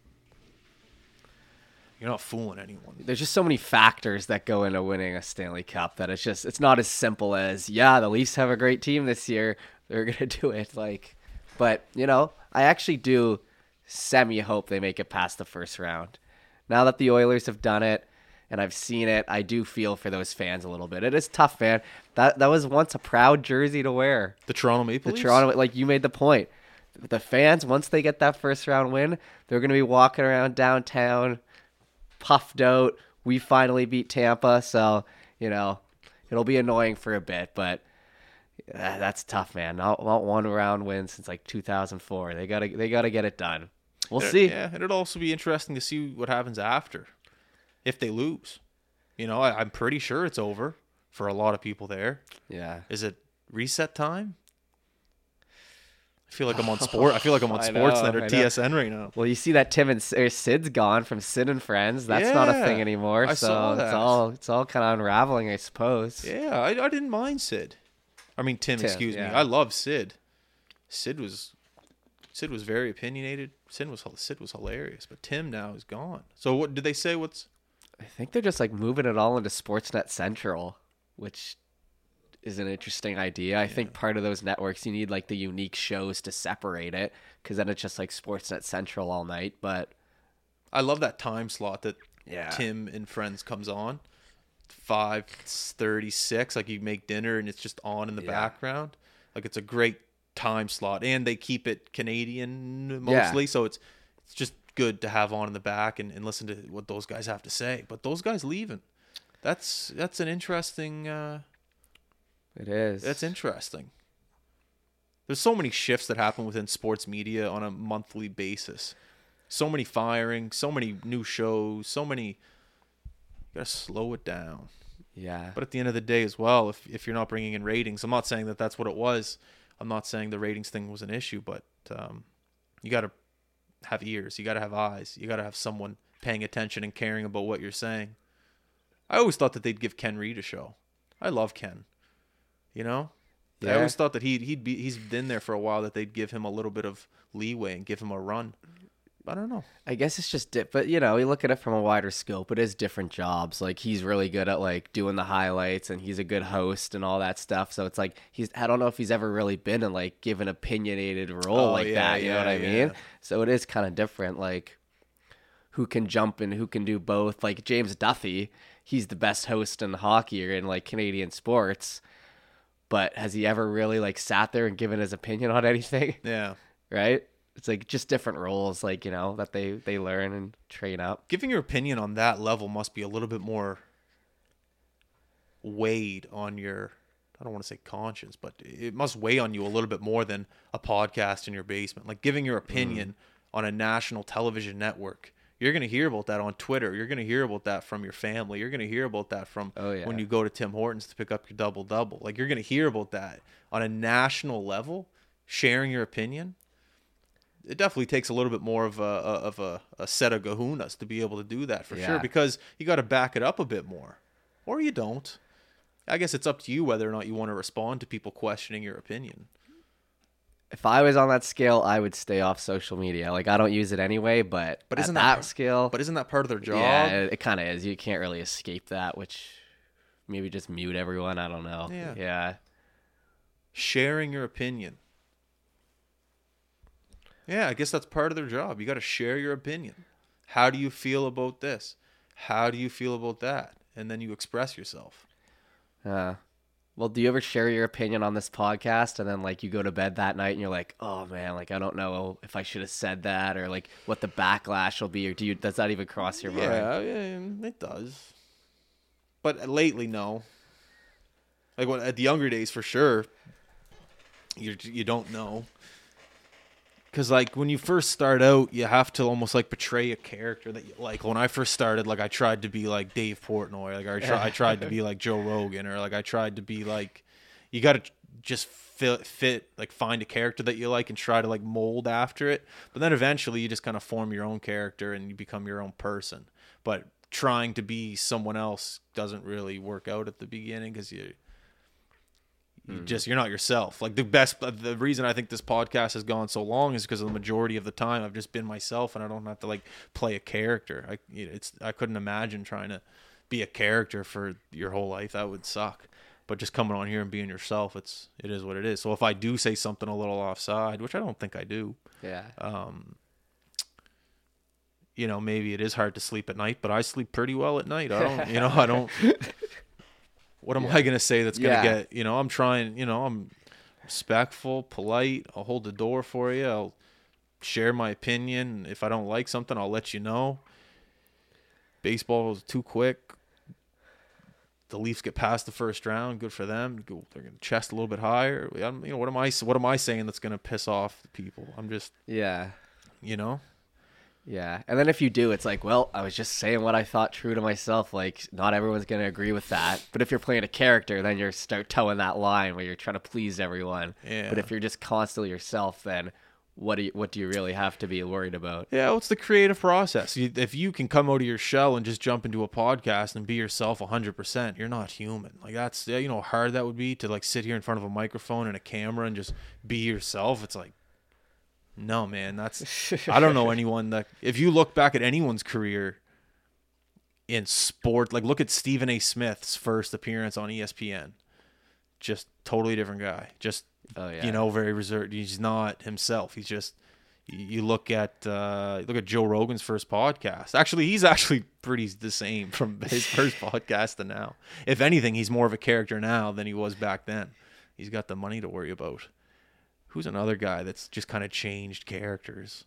Speaker 1: You're not fooling anyone.
Speaker 2: there's just so many factors that go into winning a Stanley Cup that it's just it's not as simple as yeah, the Leafs have a great team this year. They're gonna do it. Like, but you know, I actually do semi hope they make it past the first round. Now that the Oilers have done it and I've seen it, I do feel for those fans a little bit. It is tough, man. That that was once a proud jersey to wear.
Speaker 1: The Toronto Maple
Speaker 2: The Toronto, like you made the point. The fans, once they get that first round win, they're going to be walking around downtown, puffed out. We finally beat Tampa, so you know it'll be annoying for a bit, but uh, that's tough, man. Not, not one round win since like 2004. They gotta they gotta get it done. We'll see.
Speaker 1: Yeah, and it'll also be interesting to see what happens after, if they lose. You know, I, I'm pretty sure it's over for a lot of people there.
Speaker 2: Yeah.
Speaker 1: Is it reset time? I feel like I'm on sport. I feel like I'm on
Speaker 2: I know,
Speaker 1: Sportsnet or
Speaker 2: I know.
Speaker 1: TSN right now.
Speaker 2: Well, you see that Tim and or Sid's gone from Sid and Friends. That's not a thing anymore.
Speaker 1: I
Speaker 2: so
Speaker 1: saw
Speaker 2: it's all it's all kind of unraveling, I suppose.
Speaker 1: Yeah, I, I didn't mind Sid. I mean Tim,
Speaker 2: Tim,
Speaker 1: excuse me.
Speaker 2: yeah.
Speaker 1: I love Sid. Sid was Sid was very opinionated. Sid was Sid was hilarious, but Tim now is gone. So what did they say? What's
Speaker 2: I think they're just like moving it all into Sportsnet Central, which is an interesting idea. I think part of those networks you need like the unique shows to separate it because then it's just like Sportsnet Central all night. But
Speaker 1: I love that time slot that
Speaker 2: Yeah.
Speaker 1: Tim and Friends comes on. Five thirty six, like you make dinner and it's just on in the
Speaker 2: Yeah.
Speaker 1: background. Like it's a great time slot, and they keep it Canadian
Speaker 2: Yeah.
Speaker 1: mostly, so it's it's just good to have on in the back and, and listen to what those guys have to say. But those guys leaving, that's that's an interesting. Uh,
Speaker 2: it is.
Speaker 1: that's interesting. There's so many shifts that happen within sports media on a monthly basis. So many firings, so many new shows, so many. You gotta slow it down.
Speaker 2: Yeah.
Speaker 1: But at the end of the day, as well, if if you're not bringing in ratings, I'm not saying that that's what it was. I'm not saying the ratings thing was an issue, but um, you gotta have ears, you gotta have eyes, you gotta have someone paying attention and caring about what you're saying. I always thought that they'd give Ken Reid a show. I love Ken. You know, I always thought that he'd he'd be he's been there for a while that they'd give him a little bit of leeway and give him a run. I don't know.
Speaker 2: I guess it's just, di- but you know, you look at it from a wider scope. It is different jobs. Like he's really good at like doing the highlights, and he's a good host and all that stuff. So it's like he's. I don't know if he's ever really been in like give an opinionated role
Speaker 1: Oh,
Speaker 2: like
Speaker 1: yeah,
Speaker 2: that. You know what I mean?
Speaker 1: yeah.
Speaker 2: So it is kind of different. Like who can jump and who can do both. Like James Duthie, he's the best host in hockey or in like Canadian sports. But has he ever really like sat there and given his opinion on anything?
Speaker 1: Yeah.
Speaker 2: right? It's like just different roles, like you know, that they they learn and train up.
Speaker 1: giving your opinion on that level must be a little bit more weighed on your I don't want to say conscience, but it must weigh on you a little bit more than a podcast in your basement. Like giving your mm-hmm. opinion on a national television network. You're going to hear about that on Twitter. You're going to hear about that from your family. You're going to hear about that from
Speaker 2: Oh, yeah.
Speaker 1: when you go to Tim Hortons to pick up your double double. Like you're going to hear about that on a national level, sharing your opinion. It definitely takes a little bit more of a of a, a set of gahunas to be able to do that for sure because you got to back it up a bit more, or you don't. I guess it's up to you whether or not you want to respond to people questioning your opinion.
Speaker 2: If I was on that scale, I would stay off social media. Like I don't use it anyway, but
Speaker 1: But
Speaker 2: at
Speaker 1: isn't
Speaker 2: that,
Speaker 1: that part-
Speaker 2: scale?
Speaker 1: But isn't that part of their job?
Speaker 2: yeah, it, it kind of is. You can't really escape that. Which maybe just mute everyone. I don't know.
Speaker 1: Yeah.
Speaker 2: Yeah.
Speaker 1: sharing your opinion. Yeah, I guess that's part of their job. You got to share your opinion. How do you feel about this? How do you feel about that? And then you express yourself.
Speaker 2: Uh, well, do you ever share your opinion on this podcast and then like you go to bed that night and you're like, oh man, like I don't know if I should have said that or like what the backlash will be or do you does that even cross your mind?
Speaker 1: Yeah, yeah, it does. But lately, no. Like when, at the younger days, for sure. You you don't know. Cause like when you first start out, you have to almost like portray a character that you like. When I first started, like I tried to be like Dave Portnoy, like I, try, I tried to be like Joe Rogan, or like I tried to be like. You got to just fit, fit like find a character that you like and try to like mold after it. But then eventually, you just kind of form your own character and you become your own person. But trying to be someone else doesn't really work out at the beginning because you you just you're not yourself. Like the best the reason i think this podcast has gone so long is because of the majority of the time i've just been myself and i don't have to like play a character. I you know, it's i couldn't imagine trying to be a character for your whole life. That would suck. But just coming on here and being yourself it's it is what it is. So if i do say something a little offside which i don't think i do
Speaker 2: Yeah.
Speaker 1: Um you know maybe it is hard to sleep at night but i sleep pretty well at night. I don't you know i don't what am i going to say that's going to
Speaker 2: Yeah.
Speaker 1: get you know i'm trying you know i'm respectful polite i'll hold the door for you i'll share my opinion if i don't like something i'll let you know baseball is too quick the Leafs get past the first round. Good for them. They're going to chest a little bit higher. I'm, you know, what am I? What am I saying that's going to piss off the people? I'm just,
Speaker 2: Yeah.
Speaker 1: you know,
Speaker 2: Yeah. And then if you do, it's like, well, I was just saying what I thought true to myself. Like, not everyone's going to agree with that. But if you're playing a character, then you're start towing that line where you're trying to please everyone.
Speaker 1: Yeah.
Speaker 2: But if you're just constantly yourself, then what do you, what do you really have to be worried about?
Speaker 1: Yeah, well, the creative process. You, if you can come out of your shell and just jump into a podcast and be yourself 100%, you're not human. Like that's you know how hard that would be to like sit here in front of a microphone and a camera and just be yourself. It's like no, man, that's I don't know anyone that if you look back at anyone's career in sport, like look at Stephen A. Smith's first appearance on ESPN. Just totally different guy. Just
Speaker 2: Oh, yeah.
Speaker 1: you know, very reserved. He's not himself. He's just you you look at uh, look at Joe Rogan's first podcast. Actually, he's actually pretty the same from his first podcast to now. If anything, he's more of a character now than he was back then. He's got the money to worry about. Who's another guy that's just kind of changed characters?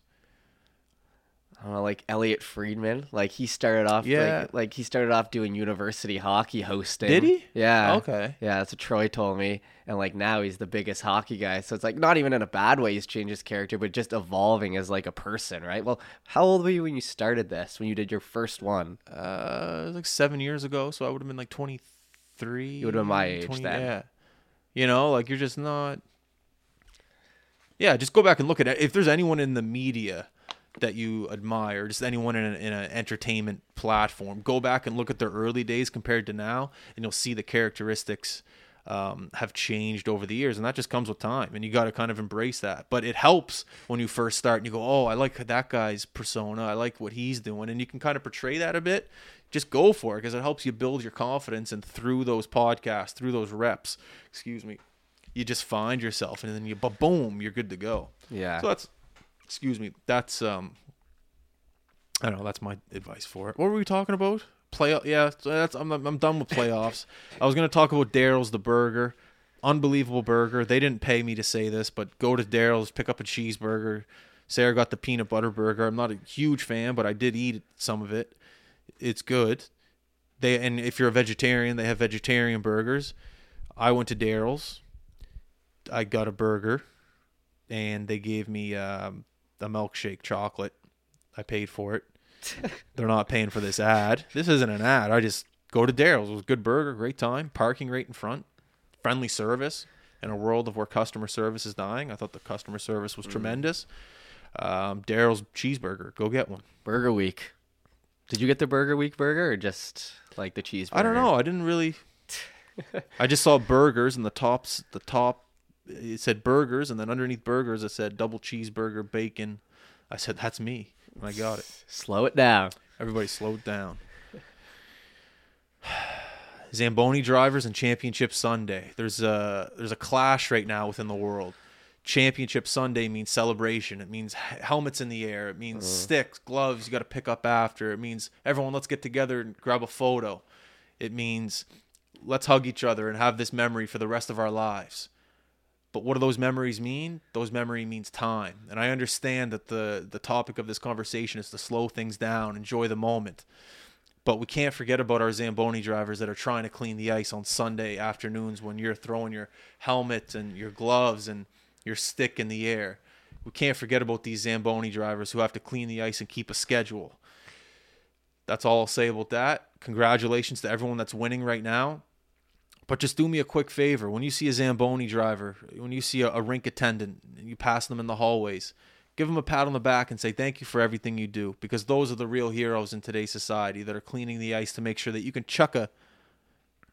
Speaker 2: I like Elliotte Friedman. Like he started off,
Speaker 1: Yeah.
Speaker 2: like, like he started off doing university hockey hosting.
Speaker 1: Did he?
Speaker 2: Yeah.
Speaker 1: Okay.
Speaker 2: Yeah, that's what Troy told me. And like now he's the biggest hockey guy. So it's like not even in a bad way he's changed his character, but just evolving as like a person, right? Well, how old were you when you started this? When you did your first one?
Speaker 1: Uh, it was like seven years ago, so I would have been like twenty three.
Speaker 2: You would've been my age then.
Speaker 1: Yeah, you know, like you're just not. Yeah, just go back and look at it. If there's anyone in the media that you admire, just anyone in, a, in an entertainment platform, go back and look at their early days compared to now, and you'll see the characteristics um, have changed over the years, and that just comes with time, and you got to kind of embrace that. But it helps when you first start, and you go, "Oh, I like that guy's persona. I like what he's doing," and you can kind of portray that a bit. Just go for it because it helps you build your confidence, and through those podcasts, through those reps, excuse me, you just find yourself, and then you, ba- boom, you're good to go.
Speaker 2: Yeah.
Speaker 1: So that's, excuse me, that's um, I don't know. That's my advice for it. What were we talking about? Play, yeah. so That's I'm I'm done with playoffs. I was gonna talk about Daryl's the burger, unbelievable burger. They didn't pay me to say this, but go to Daryl's, pick up a cheeseburger. Sarah got the peanut butter burger. I'm not a huge fan, but I did eat some of it. It's good. They and if you're a vegetarian, they have vegetarian burgers. I went to Daryl's. I got a burger, and they gave me um, a milkshake chocolate. I paid for it. They're not paying for this ad. This isn't an ad. I just go to Daryl's. It was a good burger, great time, parking right in front, friendly service. In a world of where customer service is dying, I thought the customer service was tremendous. Um, Daryl's cheeseburger, go get one.
Speaker 2: Burger Week. Did you get the Burger Week burger or just like the cheeseburger?
Speaker 1: I don't know. I didn't really. I just saw burgers and the tops, the top, it said burgers, and then underneath burgers it said double cheeseburger, bacon. I said that's me, and I got it.
Speaker 2: Slow it down.
Speaker 1: Everybody slowed down. Zamboni drivers and Championship Sunday. There's a there's a clash right now within the world. Championship Sunday means celebration. It means helmets in the air. It means mm. sticks, gloves you got to pick up after. It means everyone let's get together and grab a photo. It means let's hug each other and have this memory for the rest of our lives. But what do those memories mean? Those memory means time. And I understand that the the topic of this conversation is to slow things down, enjoy the moment. But we can't forget about our Zamboni drivers that are trying to clean the ice on Sunday afternoons when you're throwing your helmet and your gloves and your stick in the air. We can't forget about these Zamboni drivers who have to clean the ice and keep a schedule. That's all I'll say about that. Congratulations to everyone that's winning right now. But just do me a quick favor. When you see a Zamboni driver, when you see a, a rink attendant, and you pass them in the hallways, give them a pat on the back and say thank you for everything you do because those are the real heroes in today's society that are cleaning the ice to make sure that you can chuck a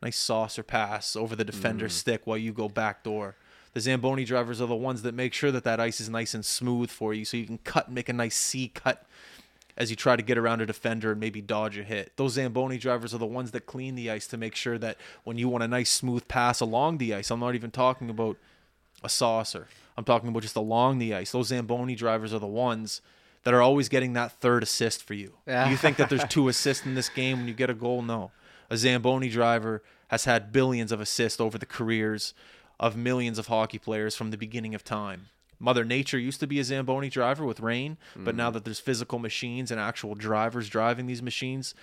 Speaker 1: nice saucer pass over the defender's mm. stick while you go back door. The Zamboni drivers are the ones that make sure that that ice is nice and smooth for you so you can cut and make a nice C cut as you try to get around a defender and maybe dodge a hit. Those Zamboni drivers are the ones that clean the ice to make sure that when you want a nice smooth pass along the ice, I'm not even talking about a saucer. I'm talking about just along the ice. Those Zamboni drivers are the ones that are always getting that third assist for you.
Speaker 2: Yeah.
Speaker 1: You think that there's two assists in this game when you get a goal? No. A Zamboni driver has had billions of assists over the careers of millions of hockey players from the beginning of time. Mother Nature used to be a Zamboni driver with rain, but now that there's physical machines and actual drivers driving these machines,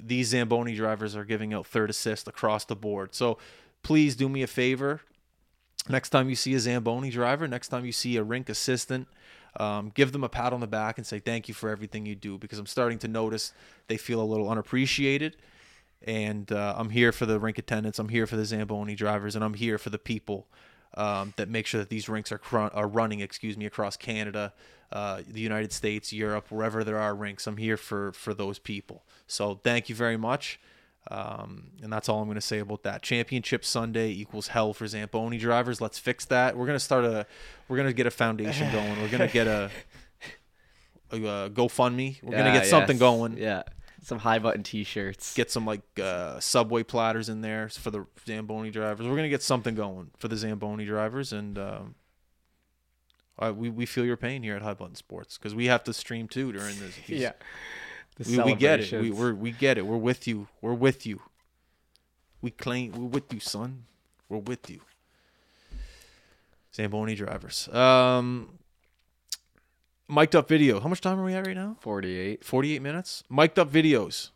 Speaker 1: these Zamboni drivers are giving out third assist across the board. So please do me a favor. Next time you see a Zamboni driver, next time you see a rink assistant, um, give them a pat on the back and say thank you for everything you do because I'm starting to notice they feel a little unappreciated. And uh, I'm here for the rink attendants, I'm here for the Zamboni drivers, and I'm here for the people um, that make sure that these rinks are, cr- are running, excuse me, across Canada, uh, the United States, Europe, wherever there are rinks. I'm here for for those people. So thank you very much. Um, and that's all I'm going to say about that. Championship Sunday equals hell for Zamboni drivers. Let's fix that. We're going to start a, we're going to get a foundation going. We're going to get a, a, uh GoFundMe. We're going to
Speaker 2: Yeah,
Speaker 1: get something
Speaker 2: yes.
Speaker 1: going.
Speaker 2: Yeah. Some high button t shirts.
Speaker 1: Get some like uh, Subway platters in there for the Zamboni drivers. We're going to get something going for the Zamboni drivers. And um, uh, we, we feel your pain here at High Button Sports because we have to stream too during this. these-
Speaker 2: yeah. The
Speaker 1: we, we get it. We we're, we get it. We're with you. We're with you. We claim we're with you, son. We're with you. Zamboni drivers. Um, mic'd up video. How much time are we at right now?
Speaker 2: 48.
Speaker 1: 48 minutes. Mic'd up videos.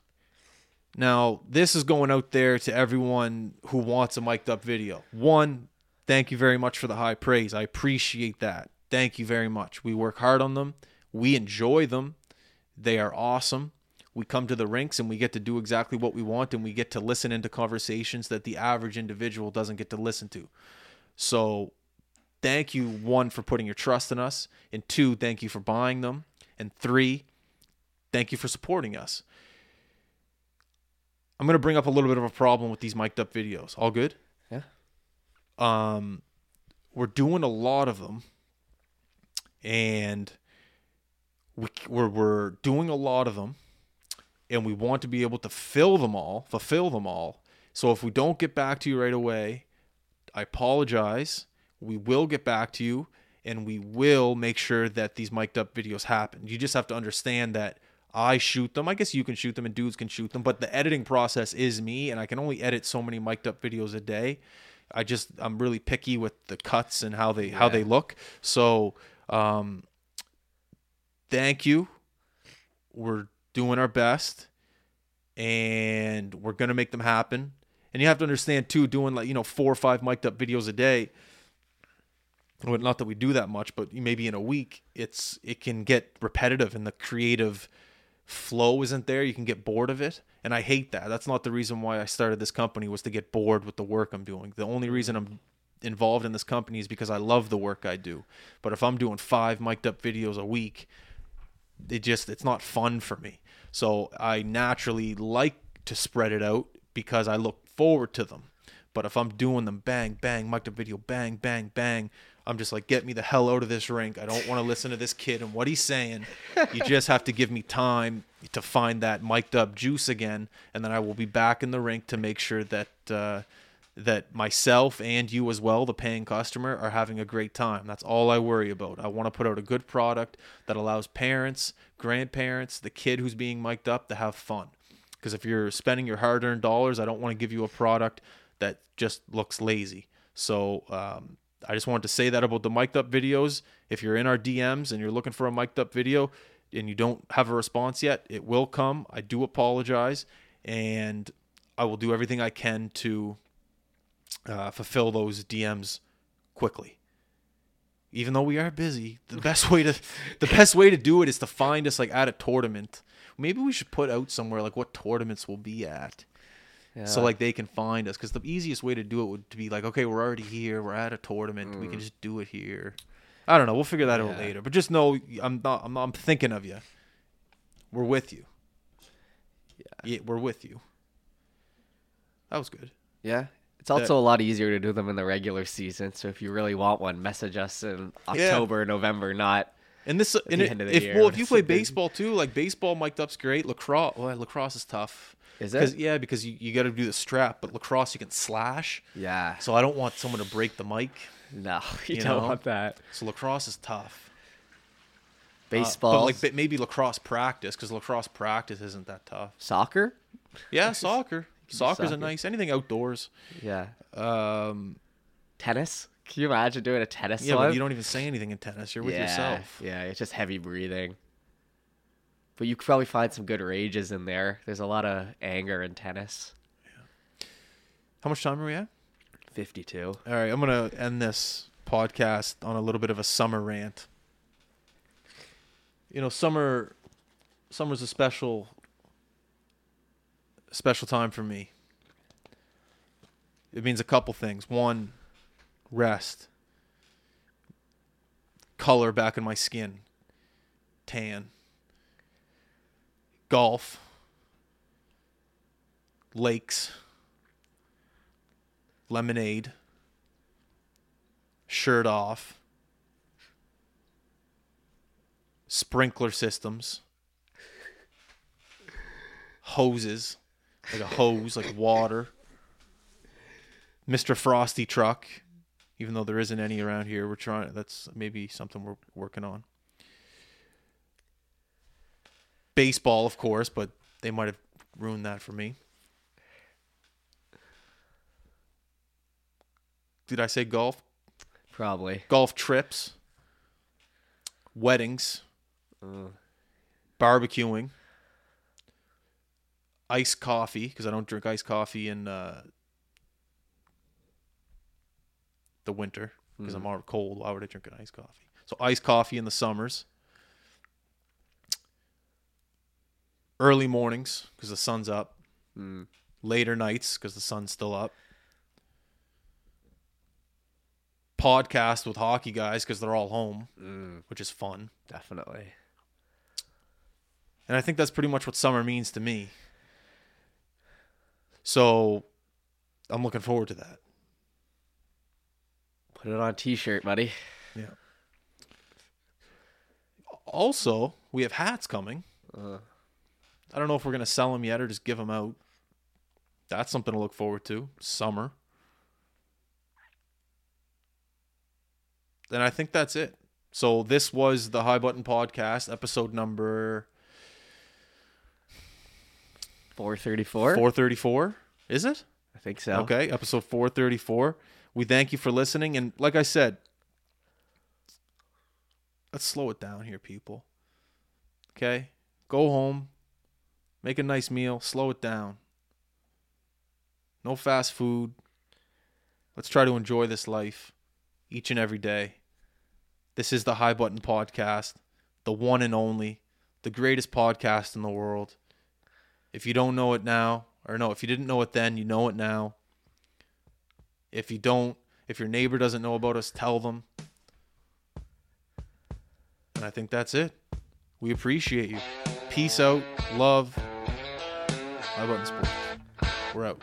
Speaker 1: Now, this is going out there to everyone who wants a mic'd up video. One, thank you very much for the high praise. I appreciate that. Thank you very much. We work hard on them. We enjoy them. They are awesome. We come to the rinks and we get to do exactly what we want and we get to listen into conversations that the average individual doesn't get to listen to. So, thank you one for putting your trust in us, and two, thank you for buying them, and three, thank you for supporting us. I'm going to bring up a little bit of a problem with these mic'd up videos. All good?
Speaker 2: Yeah.
Speaker 1: Um we're doing a lot of them and we, we're, we're doing a lot of them and we want to be able to fill them all, fulfill them all. So if we don't get back to you right away, I apologize. We will get back to you and we will make sure that these mic'd up videos happen. You just have to understand that I shoot them. I guess you can shoot them and dudes can shoot them, but the editing process is me and I can only edit so many mic'd up videos a day. I just I'm really picky with the cuts and how they how they look. So um thank you. We're doing our best and we're going to make them happen. And you have to understand too doing like, you know, four or five mic'd up videos a day well, not that we do that much, but maybe in a week, it's it can get repetitive and the creative flow isn't there. You can get bored of it, and I hate that. That's not the reason why I started this company was to get bored with the work I'm doing. The only reason I'm involved in this company is because I love the work I do. But if I'm doing five mic'd up videos a week, it just it's not fun for me. So I naturally like to spread it out because I look forward to them. But if I'm doing them bang, bang, mic'd up video, bang, bang, bang, I'm just like, get me the hell out of this rink. I don't want to listen to this kid and what he's saying. You just have to give me time to find that mic'd up juice again, and then I will be back in the rink to make sure that uh, that myself and you as well, the paying customer, are having a great time. That's all I worry about. I want to put out a good product that allows parents, grandparents, the kid who's being mic'd up to have fun. Because if you're spending your hard-earned dollars, I don't want to give you a product that just looks lazy. So um, I just wanted to say that about the mic'd up videos. If you're in our DMs and you're looking for a mic'd up video and you don't have a response yet, it will come. I do apologize, and I will do everything I can to uh, fulfill those DMs quickly. Even though we are busy, the best way to the best way to do it is to find us like at a tournament. Maybe we should put out somewhere like what tournaments we'll be at so like they can find us because the easiest way to do it would to be like okay we're already here we're at a tournament we can just do it here i don't know we'll figure that out
Speaker 2: Mm.
Speaker 1: Later but just know i'm not i'm, I'm thinking of you we're with you yeah we're with you that was good
Speaker 2: Yeah. It's also a lot easier to do them in the regular season. So if you really want one, message us in
Speaker 1: Yeah.
Speaker 2: October, November, not.
Speaker 1: and this and
Speaker 2: the
Speaker 1: it-
Speaker 2: end of the
Speaker 1: if
Speaker 2: year
Speaker 1: well if you play baseball too like baseball mic'd up's great lacrosse well lacrosse is tough
Speaker 2: Is it?
Speaker 1: yeah because you, you got to do the strap but lacrosse you can slash
Speaker 2: Yeah.
Speaker 1: so i don't want someone to break the mic
Speaker 2: No, you,
Speaker 1: You
Speaker 2: don't
Speaker 1: know?
Speaker 2: want that.
Speaker 1: so lacrosse is tough Uh,
Speaker 2: Baseball.
Speaker 1: but like but maybe lacrosse practice because lacrosse practice isn't that tough.
Speaker 2: soccer?
Speaker 1: Yeah, soccer. Soccer's a nice anything outdoors.
Speaker 2: Yeah.
Speaker 1: Um,
Speaker 2: Tennis? Can you imagine doing a tennis
Speaker 1: yeah, you don't even say anything in tennis. You're with
Speaker 2: yeah,
Speaker 1: yourself.
Speaker 2: Yeah, it's just heavy breathing. But you could probably find some good rages in there. There's a lot of anger in tennis. Yeah.
Speaker 1: How much time are we at?
Speaker 2: 52.
Speaker 1: All right, I'm gonna end this podcast on a little bit of a summer rant. You know, summer, summer's a special, special time for me. It means a couple things. One, rest. Color back in my skin. Tan. Golf. Lakes. Lemonade shirt off, sprinkler systems, hoses, like a hose, like water, Mr. Frosty truck, even though there isn't any around here. We're trying, that's maybe something we're working on. Baseball, of course, but they might have ruined that for me. Did I say golf?
Speaker 2: Probably.
Speaker 1: golf trips, weddings,
Speaker 2: Uh,
Speaker 1: barbecuing, iced coffee because I don't drink iced coffee in uh, the winter because I'm already cold. Why would I drink an iced coffee? So iced coffee in the summers. Early mornings because the sun's up.
Speaker 2: mm,
Speaker 1: Later nights because the sun's still up. Podcast with hockey guys because they're all home,
Speaker 2: mm,
Speaker 1: which is fun.
Speaker 2: definitely.
Speaker 1: And I think that's pretty much what summer means to me. So I'm looking forward to that.
Speaker 2: Put it on a t-shirt, buddy.
Speaker 1: Yeah. Also, we have hats coming.
Speaker 2: Uh,
Speaker 1: I don't know if we're going to sell them yet or just give them out. That's something to look forward to. Summer. And I think that's it. So this was the High Button Podcast, episode number
Speaker 2: 434?
Speaker 1: 434. Is it?
Speaker 2: I think so.
Speaker 1: Okay, episode 434. We thank you for listening. And like I said, let's slow it down here, people. Okay? Go home, make a nice meal, slow it down. No fast food. Let's try to enjoy this life each and every day. This is the High Button Podcast, the one and only, the greatest podcast in the world. If you don't know it now, or no, if you didn't know it then, you know it now. If you don't, if your neighbor doesn't know about us, tell them. And I think that's it. We appreciate you. Peace out. Love. High Button Sports. We're out.